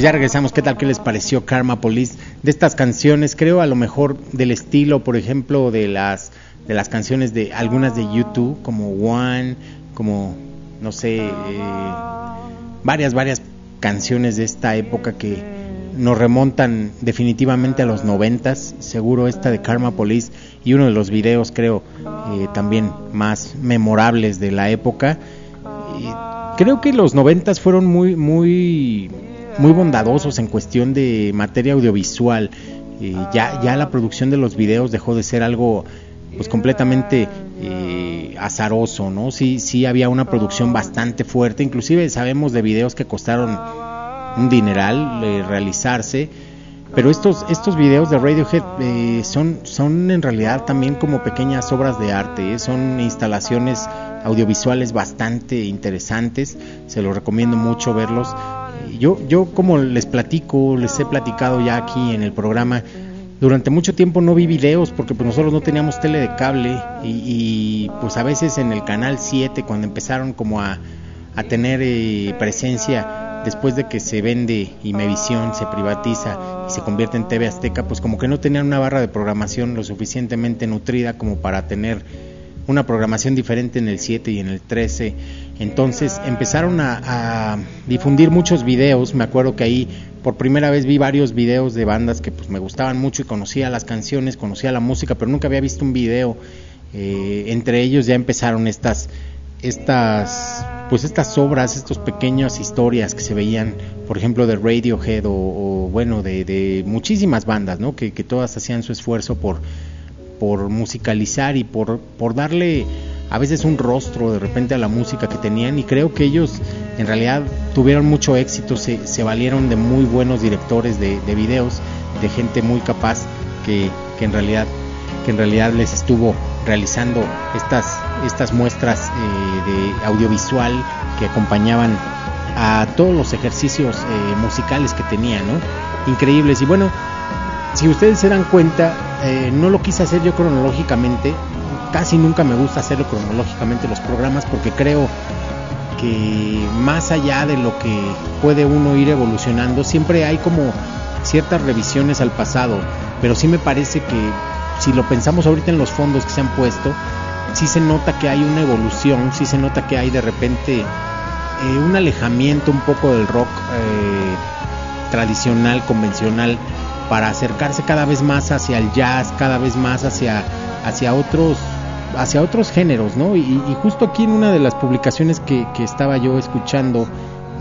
Ya regresamos, ¿qué tal? ¿Qué les pareció Karma Police? De estas canciones, creo a lo mejor del estilo, por ejemplo, de las de las canciones de algunas de YouTube, como One, como no sé, eh, varias varias canciones de esta época que nos remontan definitivamente a los noventas, seguro esta de Karma Police y uno de los videos creo eh, también más memorables de la época. Creo que los noventas fueron muy muy muy bondadosos en cuestión de materia audiovisual. Eh, ya, ya la producción de los videos dejó de ser algo pues completamente eh, azaroso, ¿no? Sí, sí había una producción bastante fuerte, inclusive sabemos de videos que costaron un dineral eh, realizarse, pero estos, estos videos de Radiohead eh, son, son en realidad también como pequeñas obras de arte, ¿eh? son instalaciones audiovisuales bastante interesantes, se los recomiendo mucho verlos. Yo, yo como les platico, les he platicado ya aquí en el programa, durante mucho tiempo no vi videos porque pues nosotros no teníamos tele de cable y, y, pues a veces en el canal 7 cuando empezaron como a, a tener eh, presencia después de que se vende Imevisión, se privatiza y se convierte en TV Azteca, pues como que no tenían una barra de programación lo suficientemente nutrida como para tener una programación diferente en el 7 y en el 13. Entonces empezaron a, difundir muchos videos. Me acuerdo que ahí por primera vez vi varios videos de bandas que pues me gustaban mucho y conocía las canciones, conocía la música, pero nunca había visto un video. Eh, entre ellos ya empezaron estas estas pues estas obras, estas pequeñas historias que se veían, por ejemplo, de Radiohead o, o bueno, de, de, muchísimas bandas, ¿no? Que, que todas hacían su esfuerzo por, por musicalizar y por, por darle a veces un rostro de repente a la música que tenían y creo que ellos en realidad tuvieron mucho éxito, se, valieron de muy buenos directores de, de videos, de gente muy capaz que, que en realidad que en realidad les estuvo realizando estas, estas muestras eh, de audiovisual que acompañaban a todos los ejercicios eh, musicales que tenían, ¿no? Increíbles. Y bueno, si ustedes se dan cuenta, eh, no lo quise hacer yo cronológicamente, casi nunca me gusta hacerlo cronológicamente los programas porque creo que más allá de lo que puede uno ir evolucionando, siempre hay como ciertas revisiones al pasado, pero sí me parece que si lo pensamos ahorita en los fondos que se han puesto, sí se nota que hay una evolución, sí se nota que hay de repente eh, un alejamiento un poco del rock eh, tradicional, convencional, para acercarse cada vez más hacia el jazz, cada vez más hacia, hacia otros hacia otros géneros, ¿no? Y, justo aquí en una de las publicaciones que, que estaba yo escuchando,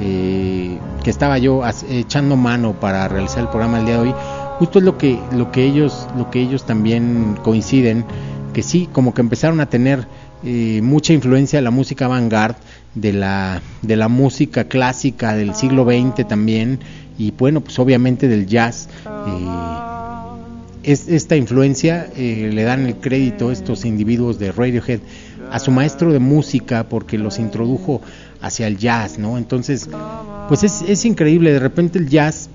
eh, que estaba yo echando mano para realizar el programa el día de hoy, justo es lo que lo que ellos lo que ellos también coinciden que sí como que empezaron a tener eh, mucha influencia de la música avant-garde de la de la música clásica del siglo XX también y bueno pues obviamente del jazz eh, es, esta influencia eh, le dan el crédito estos individuos de Radiohead a su maestro de música porque los introdujo hacia el jazz, ¿no? Entonces, pues es, es increíble, de repente el jazz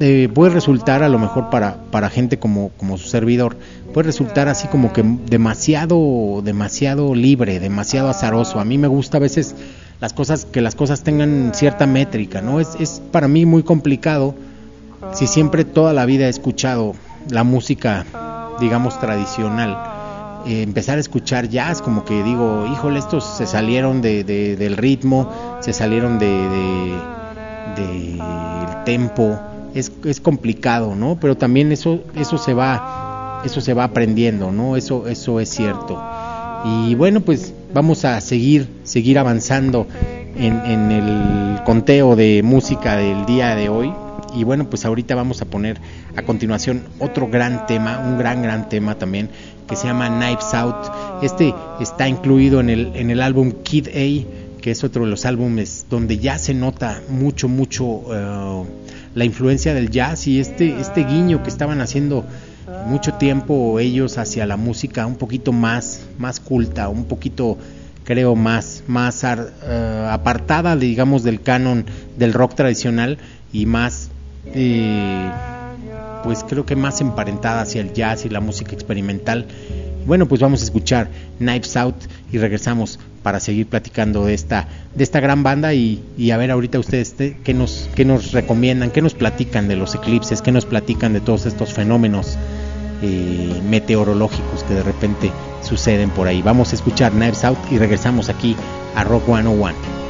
eh, puede resultar a lo mejor para, para gente como, como su servidor, puede resultar así como que demasiado, demasiado libre, demasiado azaroso. A mí me gusta a veces las cosas, que las cosas tengan cierta métrica, ¿no? Es, es para mí muy complicado si siempre toda la vida he escuchado la música, digamos, tradicional, eh, empezar a escuchar jazz, como que digo, híjole, estos se salieron de, de- del ritmo, se salieron de, de- del tempo, es, es complicado, ¿no? Pero también eso, eso se va, eso se va aprendiendo, ¿no? Eso, eso es cierto. Y bueno, pues vamos a seguir, seguir avanzando en, en el conteo de música del día de hoy. Y bueno, pues ahorita vamos a poner a continuación otro gran tema, un gran, gran tema también, que se llama Knives Out. Este está incluido en el, en el álbum Kid A, que es otro de los álbumes donde ya se nota mucho, mucho eh, la influencia del jazz y este, este guiño que estaban haciendo mucho tiempo ellos hacia la música un poquito más, más culta, un poquito creo más, más ar- eh, apartada digamos del canon del rock tradicional y más pues creo que más emparentada hacia el jazz y la música experimental. Bueno, pues vamos a escuchar Knives Out y regresamos para seguir platicando de esta de esta gran banda y, y a ver ahorita ustedes te- qué nos qué nos recomiendan, qué nos platican de los eclipses, qué nos platican de todos estos fenómenos eh, meteorológicos que de repente suceden por ahí. Vamos a escuchar Knives Out y regresamos aquí a Rock 101.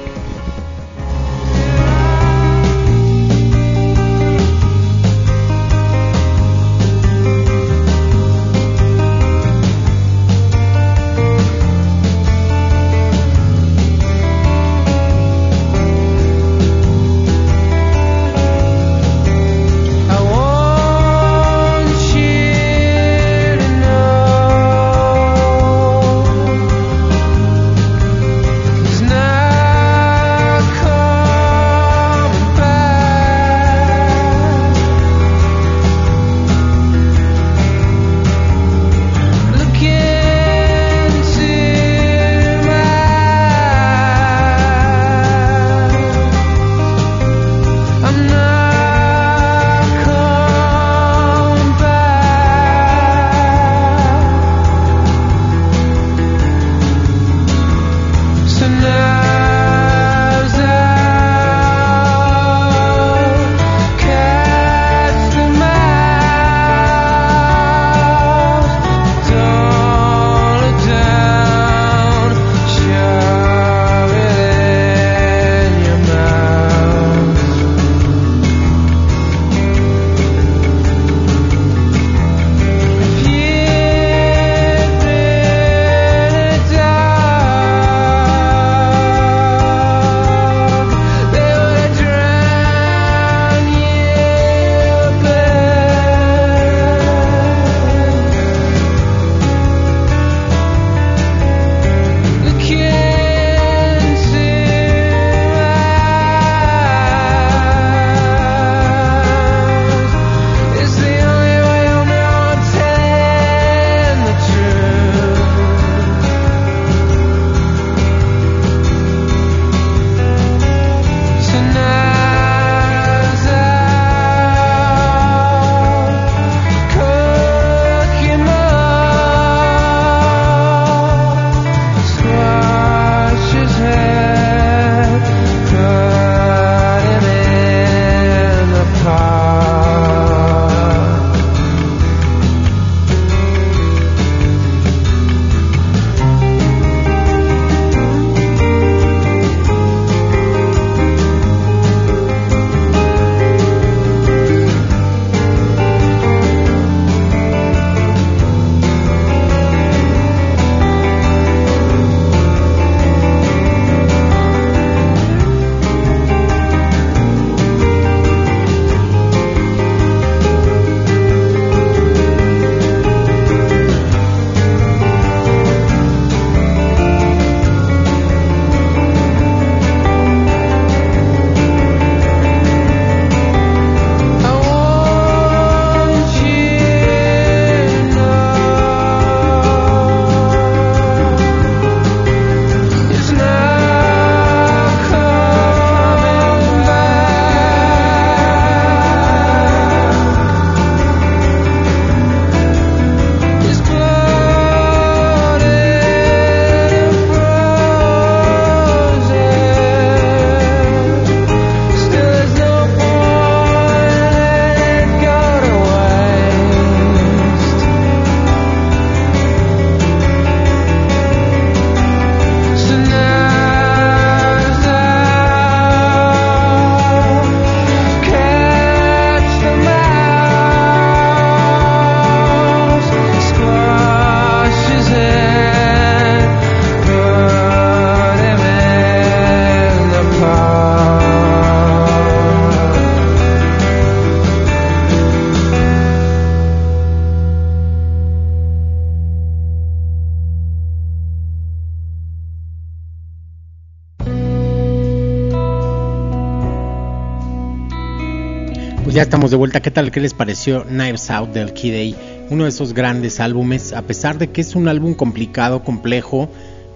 Estamos de vuelta. ¿Qué tal? ¿Qué les pareció Knives Out del Kid A? Uno de esos grandes álbumes, a pesar de que es un álbum complicado, complejo,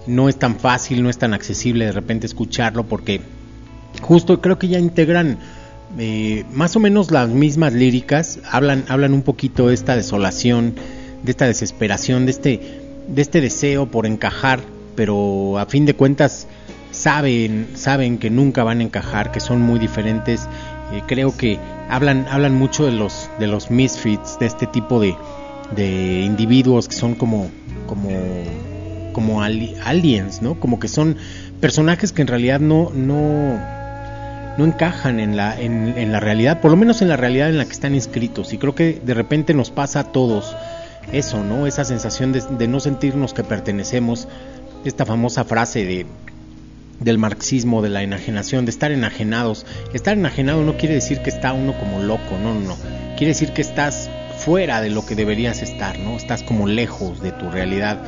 no es tan fácil, no es tan accesible de repente escucharlo porque justo creo que ya integran eh, más o menos las mismas líricas, hablan, hablan un poquito de esta desolación, de esta desesperación, de este, de este deseo por encajar, pero a fin de cuentas saben, saben que nunca van a encajar, que son muy diferentes. Eh, creo que hablan, hablan mucho de los, de los misfits, de este tipo de, de individuos que son como, como, como ali- aliens, ¿no? Como que son personajes que en realidad no, no, no encajan en la, en, en la realidad, por lo menos en la realidad en la que están inscritos. Y creo que de repente nos pasa a todos eso, ¿no? Esa sensación de, de no sentirnos que pertenecemos, esta famosa frase de del marxismo, de la enajenación, de estar enajenados. Estar enajenado no quiere decir que está uno como loco, no, no, no. Quiere decir que estás fuera de lo que deberías estar, ¿no? Estás como lejos de tu realidad.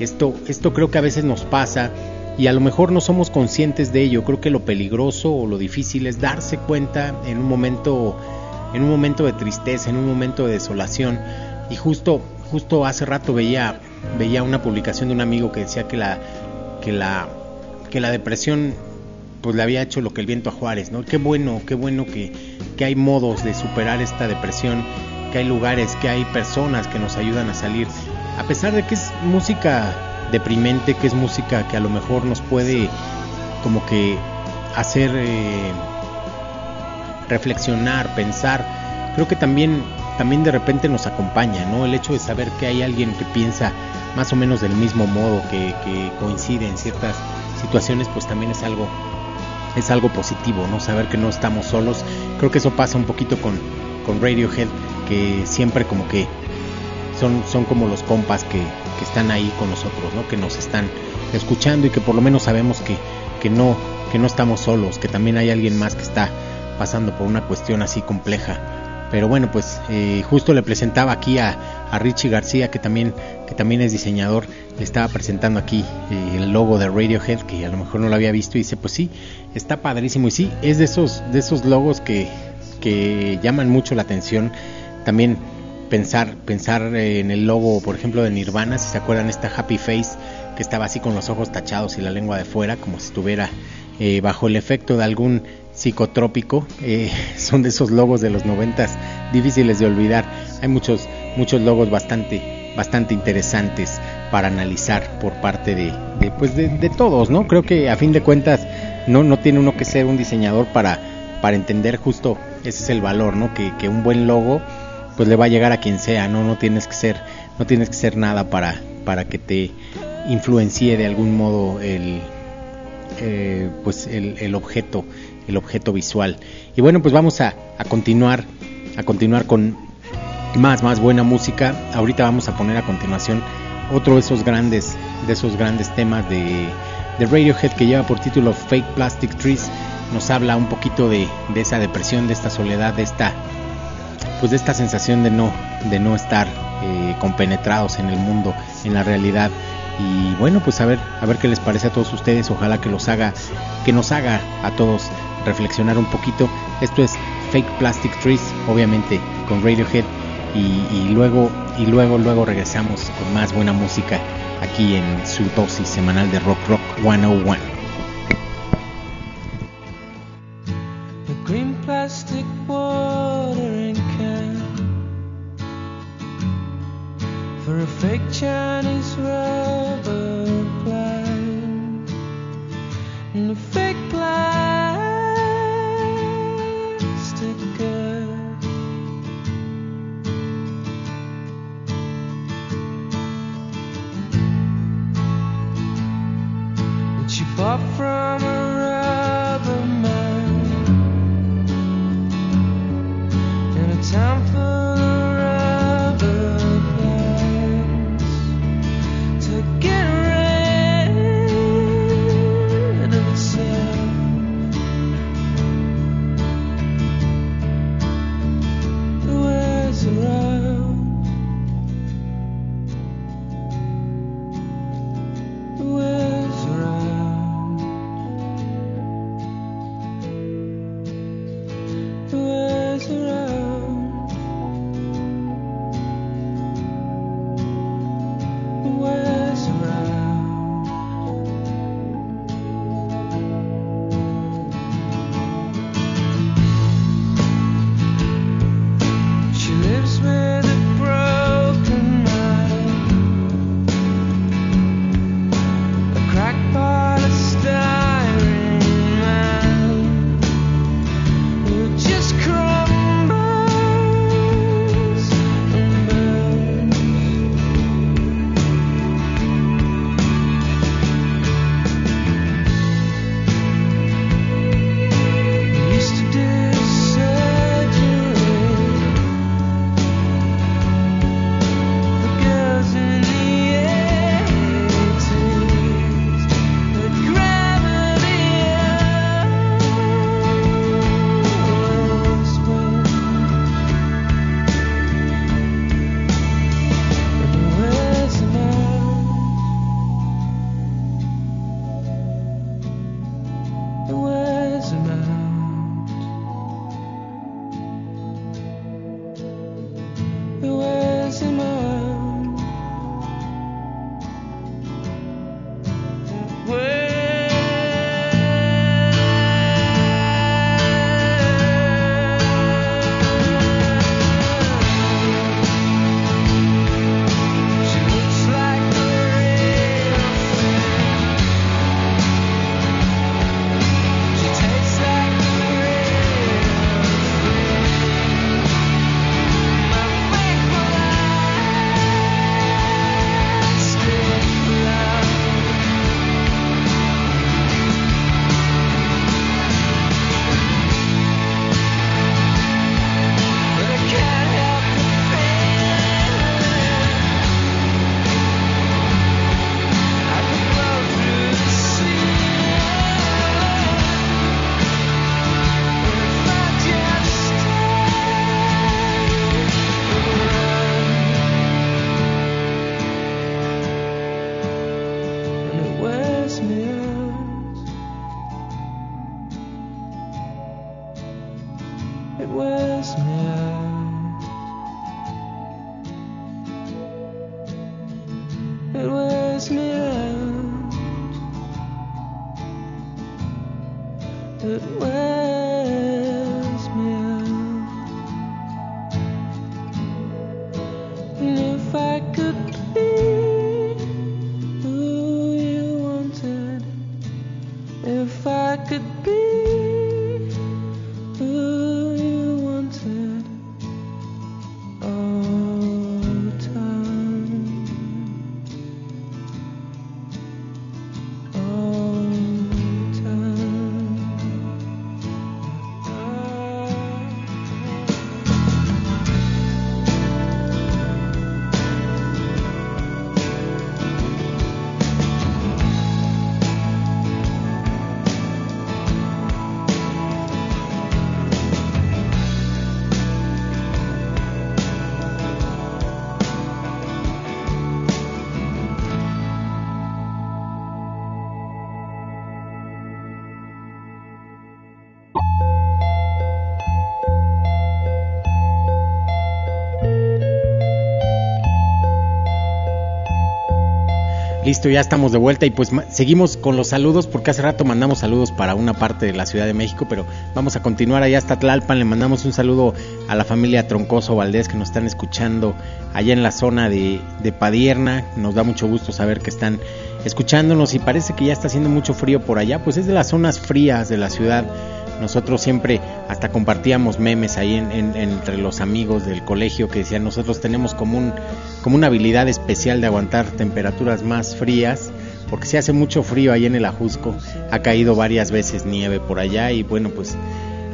Esto, esto creo que a veces nos pasa y a lo mejor no somos conscientes de ello. Creo que lo peligroso o lo difícil es darse cuenta en un momento, en un momento de tristeza, en un momento de desolación. Y justo, justo hace rato veía, veía una publicación de un amigo que decía que la, que la, que la depresión pues le había hecho lo que el viento a Juárez, ¿no? Qué bueno, qué bueno que, que hay modos de superar esta depresión, que hay lugares, que hay personas que nos ayudan a salir. A pesar de que es música deprimente, que es música que a lo mejor nos puede como que hacer eh, reflexionar, pensar, creo que también, también de repente nos acompaña, ¿no? El hecho de saber que hay alguien que piensa más o menos del mismo modo, que, que coincide en ciertas situaciones, pues también es algo, es algo positivo, ¿no? Saber que no estamos solos. Creo que eso pasa un poquito con, con Radiohead, que siempre como que son, son como los compas que, que están ahí con nosotros, ¿no? Que nos están escuchando y que por lo menos sabemos que, que no, que no estamos solos, que también hay alguien más que está pasando por una cuestión así compleja. Pero bueno, pues eh, justo le presentaba aquí a, a Richie García, que también, que también es diseñador, le estaba presentando aquí eh, el logo de Radiohead, que a lo mejor no lo había visto, y dice, pues sí, está padrísimo. Y sí, es de esos, de esos logos que, que llaman mucho la atención. También pensar, pensar en el logo, por ejemplo, de Nirvana, si se acuerdan, esta Happy Face, que estaba así con los ojos tachados y la lengua de fuera, como si estuviera eh, bajo el efecto de algún psicotrópico, eh, son de esos logos de los noventas difíciles de olvidar. Hay muchos, muchos logos bastante, bastante interesantes para analizar por parte de, de, pues de, de todos, ¿no? Creo que a fin de cuentas no, no tiene uno que ser un diseñador para, para entender justo ese es el valor, ¿no? Que, que un buen logo pues le va a llegar a quien sea, ¿no? No tienes que ser, no tienes que ser nada para, para que te influencie de algún modo el, eh, pues el, el objeto el objeto visual. Y bueno, pues vamos a, a, continuar, a continuar con más, más buena música. Ahorita vamos a poner a continuación otro de esos grandes, de esos grandes temas de, Radiohead que lleva por título Fake Plastic Trees. Nos habla un poquito de, de esa depresión, de esta soledad, de esta, pues de esta sensación de no, de no estar eh, compenetrados en el mundo, en la realidad y bueno pues a ver a ver qué les parece a todos ustedes ojalá que los haga que nos haga a todos reflexionar un poquito esto es Fake Plastic Trees obviamente con Radiohead y, luego y luego luego regresamos con más buena música aquí en su dosis semanal de Rock Rock 101 The green plastic watering can mama. Listo, ya estamos de vuelta y pues seguimos con los saludos porque hace rato mandamos saludos para una parte de la Ciudad de México, pero vamos a continuar allá hasta Tlalpan. Le mandamos un saludo a la familia Troncoso Valdés que nos están escuchando allá en la zona de, de Padierna. Nos da mucho gusto saber que están escuchándonos y parece que ya está haciendo mucho frío por allá, pues es de las zonas frías de la ciudad. Nosotros siempre hasta compartíamos memes ahí en- en- entre los amigos del colegio que decían nosotros tenemos como, un, como una habilidad especial de aguantar temperaturas más frías porque se hace mucho frío ahí en el Ajusco. Ha caído varias veces nieve por allá y bueno pues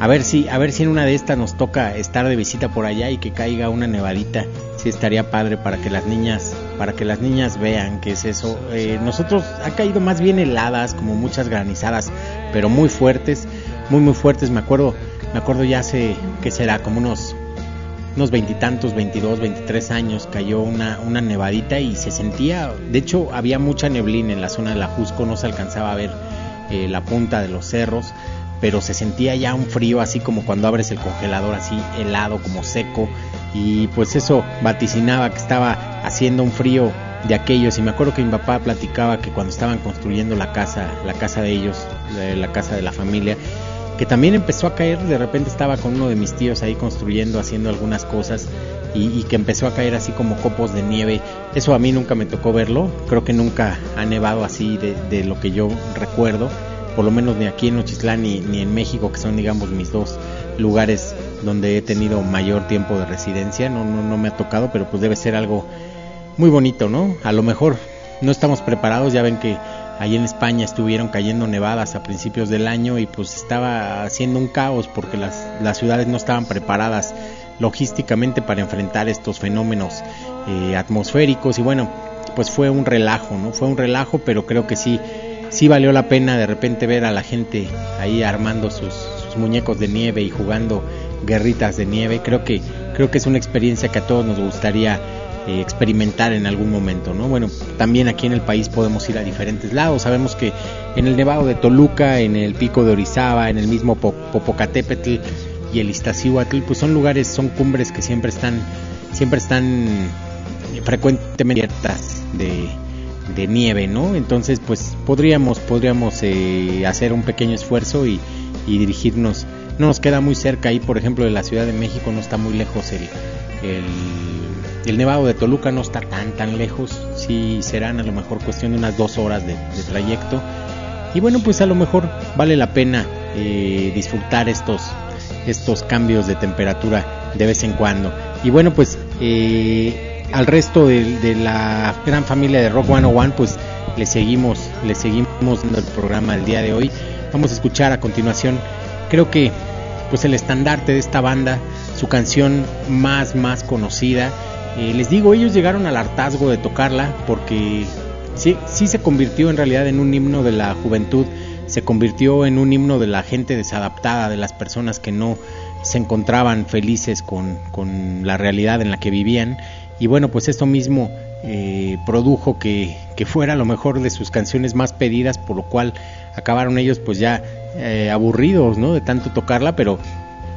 a ver si a ver si en una de estas nos toca estar de visita por allá y que caiga una nevadita. Sí estaría padre para que las niñas para que las niñas vean qué es eso. Eh, nosotros ha caído más bien heladas como muchas granizadas pero muy fuertes muy muy fuertes. Me acuerdo me acuerdo ya hace que será como unos unos veintitantos, 22, 23 años, cayó una, una nevadita y se sentía, de hecho había mucha neblina en la zona de la Jusco, no se alcanzaba a ver eh, la punta de los cerros, pero se sentía ya un frío así como cuando abres el congelador así helado, como seco, y pues eso vaticinaba que estaba haciendo un frío de aquellos. Y me acuerdo que mi papá platicaba que cuando estaban construyendo la casa, la casa de ellos, la casa de la familia, que también empezó a caer, de repente estaba con uno de mis tíos ahí construyendo, haciendo algunas cosas y, que empezó a caer así como copos de nieve. Eso a mí nunca me tocó verlo, creo que nunca ha nevado así de, de lo que yo recuerdo, por lo menos ni aquí en Nochislán ni, ni en México, que son digamos mis dos lugares donde he tenido mayor tiempo de residencia, no, no, no me ha tocado, pero pues debe ser algo muy bonito, ¿no? A lo mejor no estamos preparados, ya ven que ahí en España estuvieron cayendo nevadas a principios del año y pues estaba haciendo un caos porque las, las ciudades no estaban preparadas logísticamente para enfrentar estos fenómenos eh, atmosféricos y bueno, pues fue un relajo, ¿no? Fue un relajo, pero creo que sí, sí valió la pena de repente ver a la gente ahí armando sus, sus muñecos de nieve y jugando guerritas de nieve. Creo que, creo que es una experiencia que a todos nos gustaría eh, experimentar en algún momento, ¿no? Bueno, también aquí en el país podemos ir a diferentes lados. Sabemos que en el Nevado de Toluca, en el Pico de Orizaba, en el mismo Po- Popocatépetl y el Iztaccíhuatl, pues son lugares, son cumbres que siempre están, siempre están eh, frecuentemente abiertas de, nieve, ¿no? Entonces, pues podríamos, podríamos eh, hacer un pequeño esfuerzo y, dirigirnos. No nos queda muy cerca ahí, por ejemplo, de la Ciudad de México, no está muy lejos el, el Nevado de Toluca, no está tan tan lejos, sí serán a lo mejor cuestión de unas dos horas de, trayecto. Y bueno, pues a lo mejor vale la pena eh, disfrutar estos, estos cambios de temperatura de vez en cuando. Y bueno, pues eh, al resto de, de la gran familia de Rock 101, pues le seguimos, le seguimos dando el programa el día de hoy. Vamos a escuchar a continuación, creo que pues el estandarte de esta banda, su canción más más conocida. Eh, les digo, ellos llegaron al hartazgo de tocarla porque sí, sí se convirtió en realidad en un himno de la juventud, se convirtió en un himno de la gente desadaptada, de las personas que no se encontraban felices con, la realidad en la que vivían. Y bueno, pues esto mismo eh, produjo que, fuera lo mejor de sus canciones más pedidas, por lo cual acabaron ellos pues ya eh, aburridos ¿no? de tanto tocarla, pero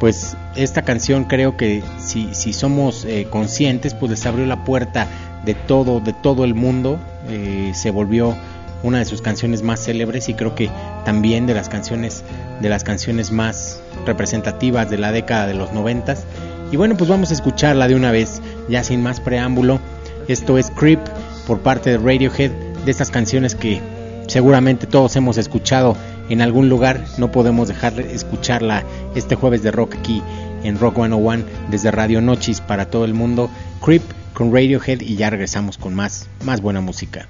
pues esta canción creo que si, si somos eh, conscientes pues les abrió la puerta de todo, de todo el mundo, eh, se volvió una de sus canciones más célebres y creo que también de las canciones de las canciones más representativas de la década de los noventas. Y bueno pues vamos a escucharla de una vez ya sin más preámbulo. Esto es Creep por parte de Radiohead de estas canciones que seguramente todos hemos escuchado en algún lugar no podemos dejar de escucharla este jueves de rock aquí en Rock 101 desde Radio Nochis para todo el mundo. Creep con Radiohead y ya regresamos con más más buena música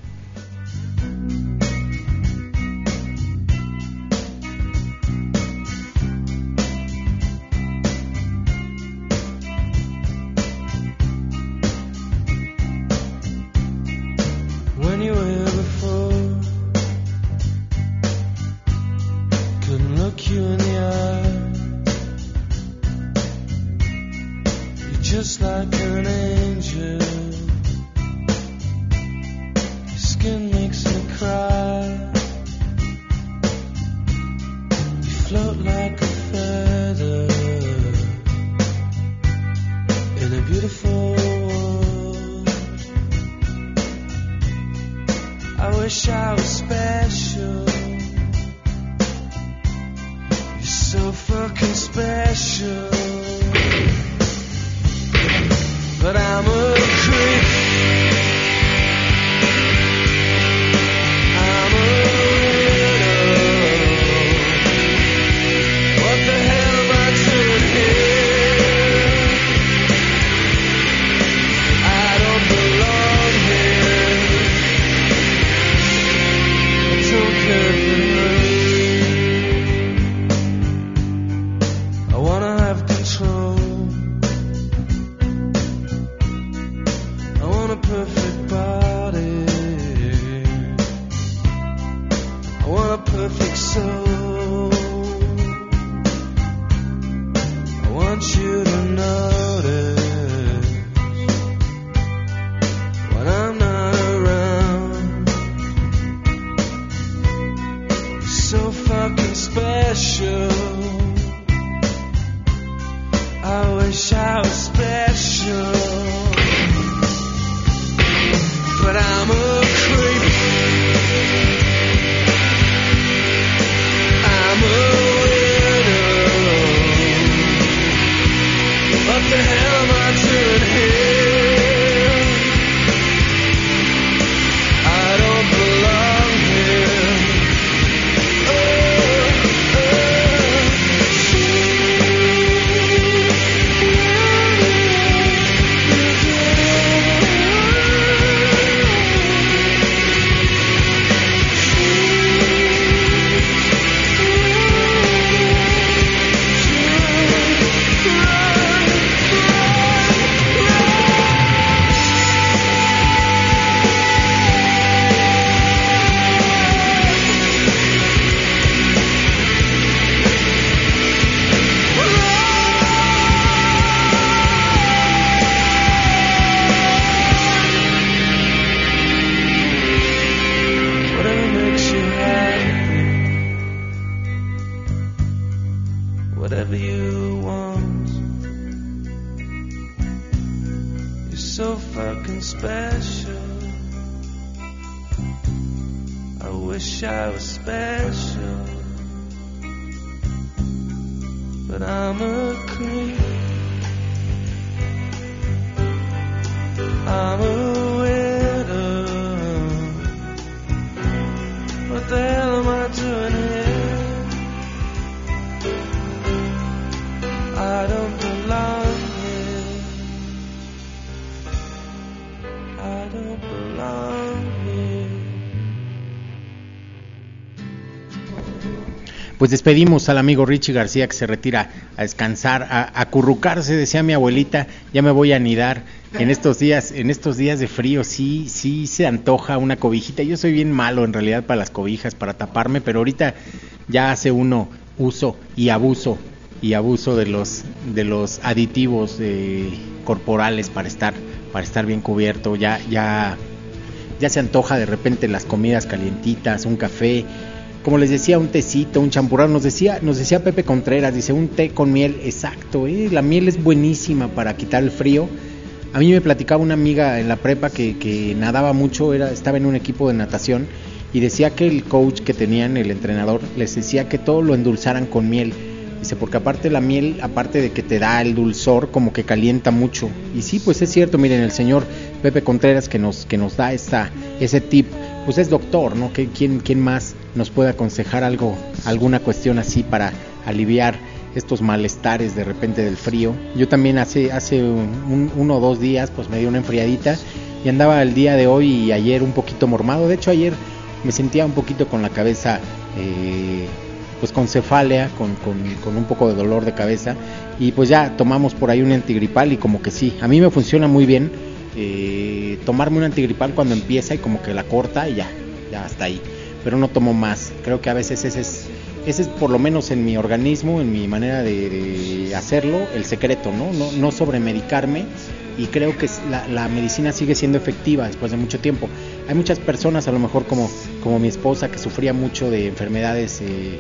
Pues despedimos al amigo Richie García que se retira a descansar, a acurrucarse, decía mi abuelita, ya me voy a anidar. En estos días, en estos días de frío, sí, sí se antoja una cobijita. Yo soy bien malo en realidad para las cobijas, para taparme, pero ahorita ya hace uno uso y abuso y abuso de los de los aditivos corporales para estar para estar bien cubierto. Ya ya ya se antoja de repente las comidas calientitas, un café, como les decía, un tecito, un champurrado, nos decía, nos decía Pepe Contreras, dice un té con miel, exacto, ¿eh? la miel es buenísima para quitar el frío. A mí me platicaba una amiga en la prepa que, que nadaba mucho, era, estaba en un equipo de natación y decía que el coach que tenían, el entrenador, les decía que todo lo endulzaran con miel. Dice, porque aparte la miel, aparte de que te da el dulzor, como que calienta mucho. Y sí, pues es cierto, miren, el señor Pepe Contreras que nos, que nos da esta, ese tip, pues es doctor, ¿no? ¿Qué- ¿Quién, quién más nos puede aconsejar algo, alguna cuestión así para aliviar estos malestares de repente del frío? Yo también hace, hace un- uno o dos días, pues me dio una enfriadita y andaba el día de hoy y ayer un poquito mormado. De hecho, ayer me sentía un poquito con la cabeza eh, pues con cefalea, con, con, con un poco de dolor de cabeza y pues ya tomamos por ahí un antigripal y como que sí, a mí me funciona muy bien eh, tomarme un antigripal cuando empieza y como que la corta y ya, ya hasta ahí, pero no tomo más, creo que a veces ese es, ese es por lo menos en mi organismo, en mi manera de, de hacerlo, el secreto, ¿no? No, no sobremedicarme y creo que la, la medicina sigue siendo efectiva después de mucho tiempo. Hay muchas personas, a lo mejor como, como mi esposa, que sufría mucho de enfermedades eh,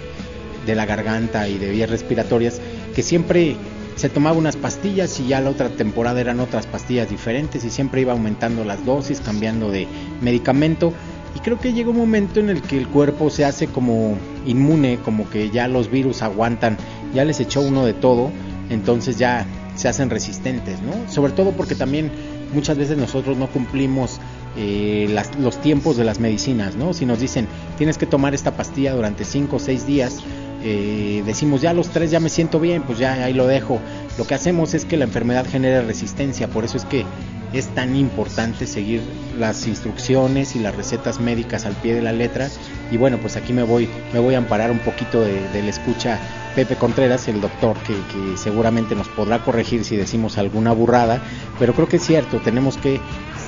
de la garganta y de vías respiratorias, que siempre se tomaba unas pastillas y ya la otra temporada eran otras pastillas diferentes y siempre iba aumentando las dosis, cambiando de medicamento. Y creo que llega un momento en el que el cuerpo se hace como inmune, como que ya los virus aguantan, ya les echó uno de todo, entonces ya se hacen resistentes, ¿no? Sobre todo porque también muchas veces nosotros no cumplimos eh, las- los tiempos de las medicinas, ¿no? Si nos dicen tienes que tomar esta pastilla durante 5 o 6 días, eh, decimos ya los 3 ya me siento bien, pues ya ahí lo dejo. Lo que hacemos es que la enfermedad genere resistencia, por eso es que es tan importante seguir las instrucciones y las recetas médicas al pie de la letra. Y bueno, pues aquí me voy, me voy a amparar un poquito de, del escucha Pepe Contreras, el doctor, que, que seguramente nos podrá corregir si decimos alguna burrada, pero creo que es cierto, tenemos que,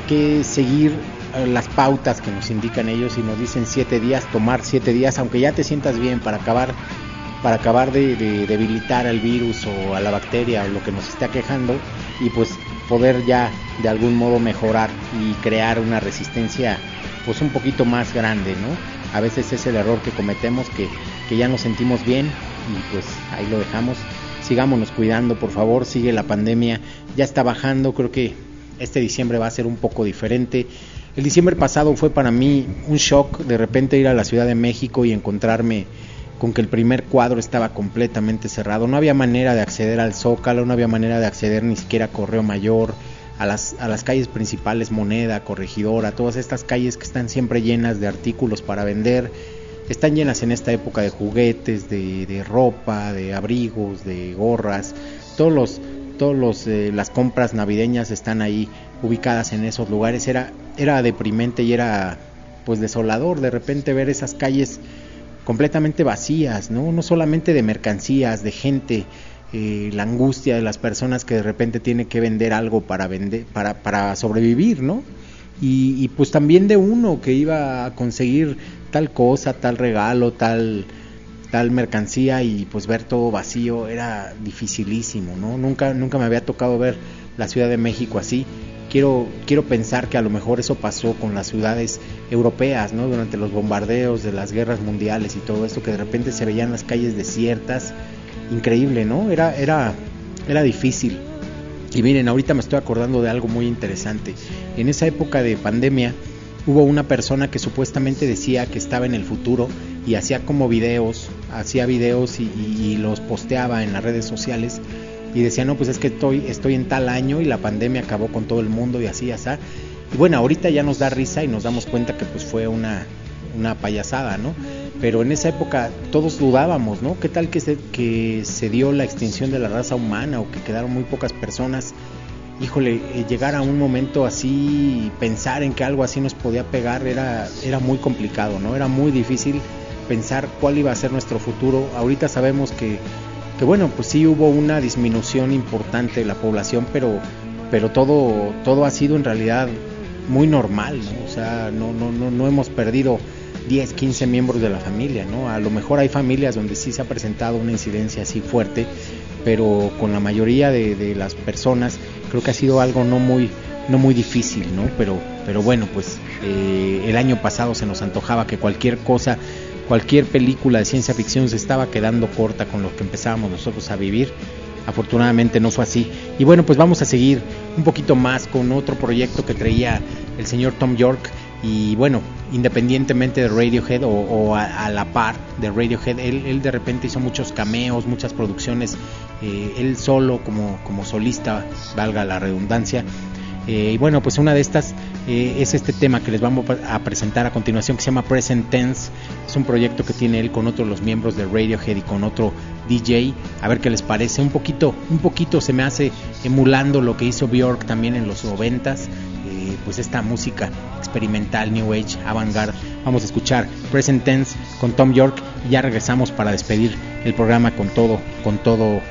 que seguir las pautas que nos indican ellos y nos dicen siete días, tomar siete días, aunque ya te sientas bien para acabar para acabar de, de debilitar al virus o a la bacteria o lo que nos está quejando y pues poder ya de algún modo mejorar y crear una resistencia pues un poquito más grande, ¿no? A veces es el error que cometemos que, que ya nos sentimos bien y pues ahí lo dejamos. Sigámonos cuidando, por favor, sigue la pandemia, ya está bajando, creo que este diciembre va a ser un poco diferente. El diciembre pasado fue para mí un shock de repente ir a la Ciudad de México y encontrarme con que el primer cuadro estaba completamente cerrado. No había manera de acceder al Zócalo, no había manera de acceder ni siquiera a Correo Mayor, a las, a las calles principales, Moneda, Corregidora, todas estas calles que están siempre llenas de artículos para vender. Están llenas en esta época de juguetes, de, de ropa, de abrigos, de gorras. Todos los, todos los, eh, las compras navideñas están ahí ubicadas en esos lugares. Era, era deprimente y era pues desolador de repente ver esas calles completamente vacías, ¿no? No solamente de mercancías, de gente, eh, la angustia de las personas que de repente tienen que vender algo para vender, para, para sobrevivir, ¿no? Y, y pues también de uno que iba a conseguir tal cosa, tal regalo, tal tal mercancía y pues ver todo vacío era dificilísimo, ¿no? Nunca nunca me había tocado ver la Ciudad de México así. Quiero quiero pensar que a lo mejor eso pasó con las ciudades europeas, ¿no? Durante los bombardeos de las guerras mundiales y todo esto que de repente se veían las calles desiertas, increíble, ¿no? Era era era difícil. Y miren, ahorita me estoy acordando de algo muy interesante. En esa época de pandemia hubo una persona que supuestamente decía que estaba en el futuro y hacía como videos, hacía videos y, los posteaba en las redes sociales y decía, no, pues es que estoy, estoy en tal año y la pandemia acabó con todo el mundo y así, así. Y bueno, ahorita ya nos da risa y nos damos cuenta que pues fue una, una payasada, ¿no? Pero en esa época todos dudábamos, ¿no? ¿Qué tal que se, que se dio la extinción de la raza humana o que quedaron muy pocas personas? Híjole, eh, llegar a un momento así y pensar en que algo así nos podía pegar era, era muy complicado, ¿no? Era muy difícil pensar cuál iba a ser nuestro futuro. Ahorita sabemos que, que bueno, pues sí hubo una disminución importante de la población, pero, pero todo, todo ha sido en realidad muy normal, ¿no? O sea, no, no, no, no hemos perdido 10, 15 miembros de la familia, ¿no? A lo mejor hay familias donde sí se ha presentado una incidencia así fuerte, pero con la mayoría de, de las personas creo que ha sido algo no muy, no muy difícil, ¿no? Pero, pero bueno, pues eh, el año pasado se nos antojaba que cualquier cosa, cualquier película de ciencia ficción se estaba quedando corta con lo que empezábamos nosotros a vivir. Afortunadamente no fue así. Y bueno, pues vamos a seguir un poquito más con otro proyecto que traía el señor Tom York. Y bueno, independientemente de Radiohead o, a, la par de Radiohead, él, él de repente hizo muchos cameos, muchas producciones, eh, él solo como, como solista, valga la redundancia. Eh, y bueno, pues una de estas eh, es este tema que les vamos a presentar a continuación que se llama Present Tense. Es un proyecto que tiene él con otros los miembros de Radiohead y con otro DJ. A ver qué les parece. Un poquito, un poquito se me hace emulando lo que hizo Bjork también en los noventas. Eh, pues esta música experimental, New Age, avant-garde. Vamos a escuchar Present Tense con Tom York y ya regresamos para despedir el programa con todo, con todo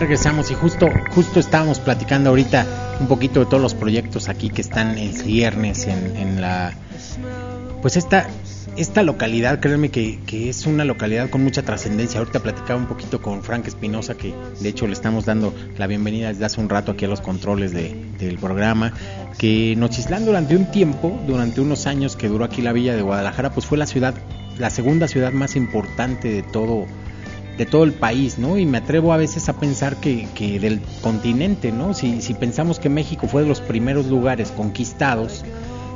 regresamos y justo, justo estábamos platicando ahorita un poquito de todos los proyectos aquí que están en ciernes en, en la, pues esta, esta localidad, créanme que, que es una localidad con mucha trascendencia. Ahorita platicaba un poquito con Frank Espinosa, que de hecho le estamos dando la bienvenida desde hace un rato aquí a los controles de- del programa, que Nochislán durante un tiempo, durante unos años que duró aquí la villa de Guadalajara, pues fue la ciudad, la segunda ciudad más importante de todo de todo el país, ¿no? Y me atrevo a veces a pensar que, que del continente, ¿no? Si, si pensamos que México fue de los primeros lugares conquistados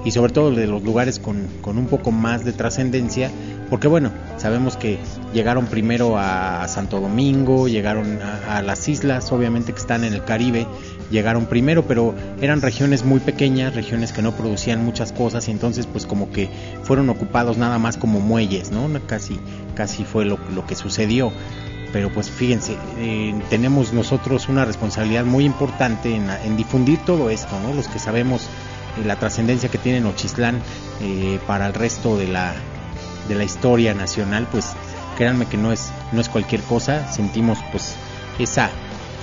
y sobre todo de los lugares con, con un poco más de trascendencia, porque bueno, sabemos que llegaron primero a Santo Domingo, llegaron a, las islas, obviamente que están en el Caribe, llegaron primero, pero eran regiones muy pequeñas, regiones que no producían muchas cosas y entonces pues como que fueron ocupados nada más como muelles, ¿no? Casi, casi fue lo, que sucedió. pero pues fíjense, eh, tenemos nosotros una responsabilidad muy importante en, difundir todo esto, ¿no? Los que sabemos eh, la trascendencia que tiene Nochislán eh, para el resto de la, de la historia nacional, pues créanme que no es, no es cualquier cosa, sentimos pues esa,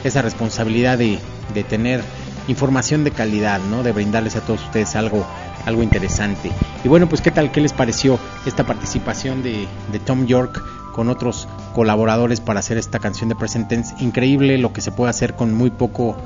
esa responsabilidad de, de tener información de calidad, ¿no? De brindarles a todos ustedes algo, algo interesante. Y bueno, pues qué tal, qué les pareció esta participación de, de Tom York con otros colaboradores para hacer esta canción de Present Tense. Increíble lo que se puede hacer con muy poco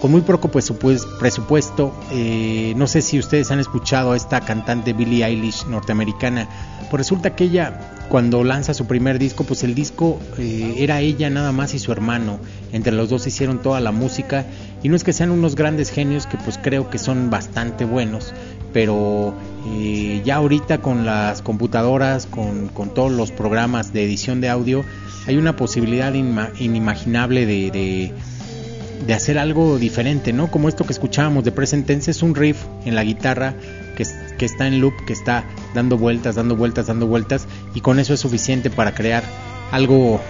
con muy poco presupuesto. Eh, no sé si ustedes han escuchado a esta cantante Billie Eilish norteamericana. Pues resulta que ella, cuando lanza su primer disco, pues el disco eh, era ella nada más y su hermano. Entre los dos hicieron toda la música. Y no es que sean unos grandes genios, que pues creo que son bastante buenos. Pero eh, ya ahorita con las computadoras, con, con, todos los programas de edición de audio, hay una posibilidad inimaginable de, de de hacer algo diferente, ¿no? Como esto que escuchábamos de Present Tense es un riff en la guitarra que, que, está en loop, que está dando vueltas, dando vueltas, dando vueltas y con eso es suficiente para crear algo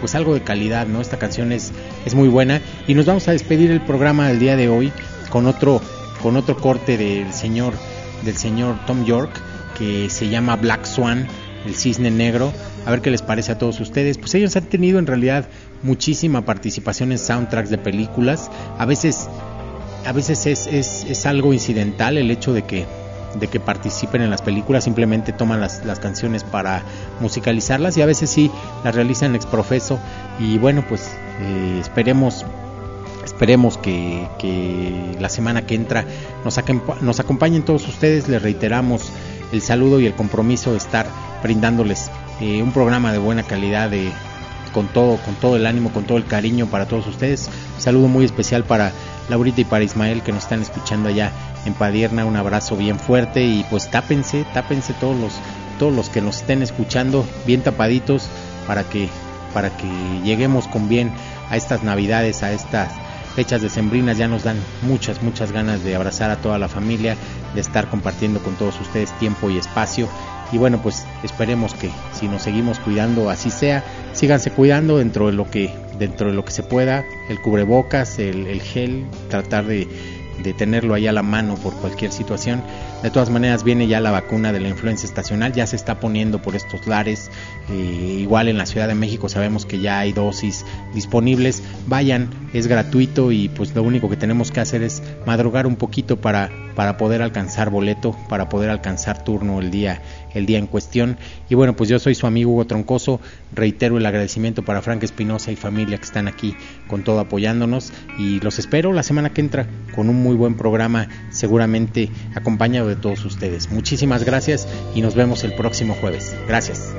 pues algo de calidad, ¿no? Esta canción es, es muy buena y nos vamos a despedir el programa del día de hoy con otro con otro corte del señor del señor Tom York que se llama Black Swan, el cisne negro. A ver qué les parece a todos ustedes. Pues ellos han tenido en realidad muchísima participación en soundtracks de películas. A veces, a veces es, es, es algo incidental el hecho de que, de que participen en las películas, simplemente toman las, las, canciones para musicalizarlas y a veces sí las realizan ex profeso. Y bueno, pues eh, esperemos esperemos que, que, la semana que entra nos, nos acompañen todos ustedes. Les reiteramos el saludo y el compromiso de estar brindándoles eh, un programa de buena calidad de con todo, con todo el ánimo, con todo el cariño para todos ustedes. Un saludo muy especial para Laurita y para Ismael que nos están escuchando allá en Padierna. Un abrazo bien fuerte y pues tápense, tápense todos los, todos los que nos estén escuchando bien tapaditos para que, para que lleguemos con bien a estas navidades, a estas fechas decembrinas ya nos dan muchas, muchas ganas de abrazar a toda la familia, de estar compartiendo con todos ustedes tiempo y espacio. Y bueno, pues esperemos que si nos seguimos cuidando así sea, síganse cuidando dentro de lo que, dentro de lo que se pueda, el cubrebocas, el, el gel, tratar de, de tenerlo ahí a la mano por cualquier situación. De todas maneras viene ya la vacuna de la influenza estacional, ya se está poniendo por estos lares. Eh, igual en la Ciudad de México sabemos que ya hay dosis disponibles. Vayan, es gratuito y pues lo único que tenemos que hacer es madrugar un poquito para, para poder alcanzar boleto, para poder alcanzar turno el día, el día en cuestión. Y bueno, pues yo soy su amigo Hugo Troncoso. Reitero el agradecimiento para Frank Espinosa y familia que están aquí con todo apoyándonos. Y los espero la semana que entra con un muy buen programa, seguramente acompañado de todos ustedes. Muchísimas gracias y nos vemos el próximo jueves. Gracias.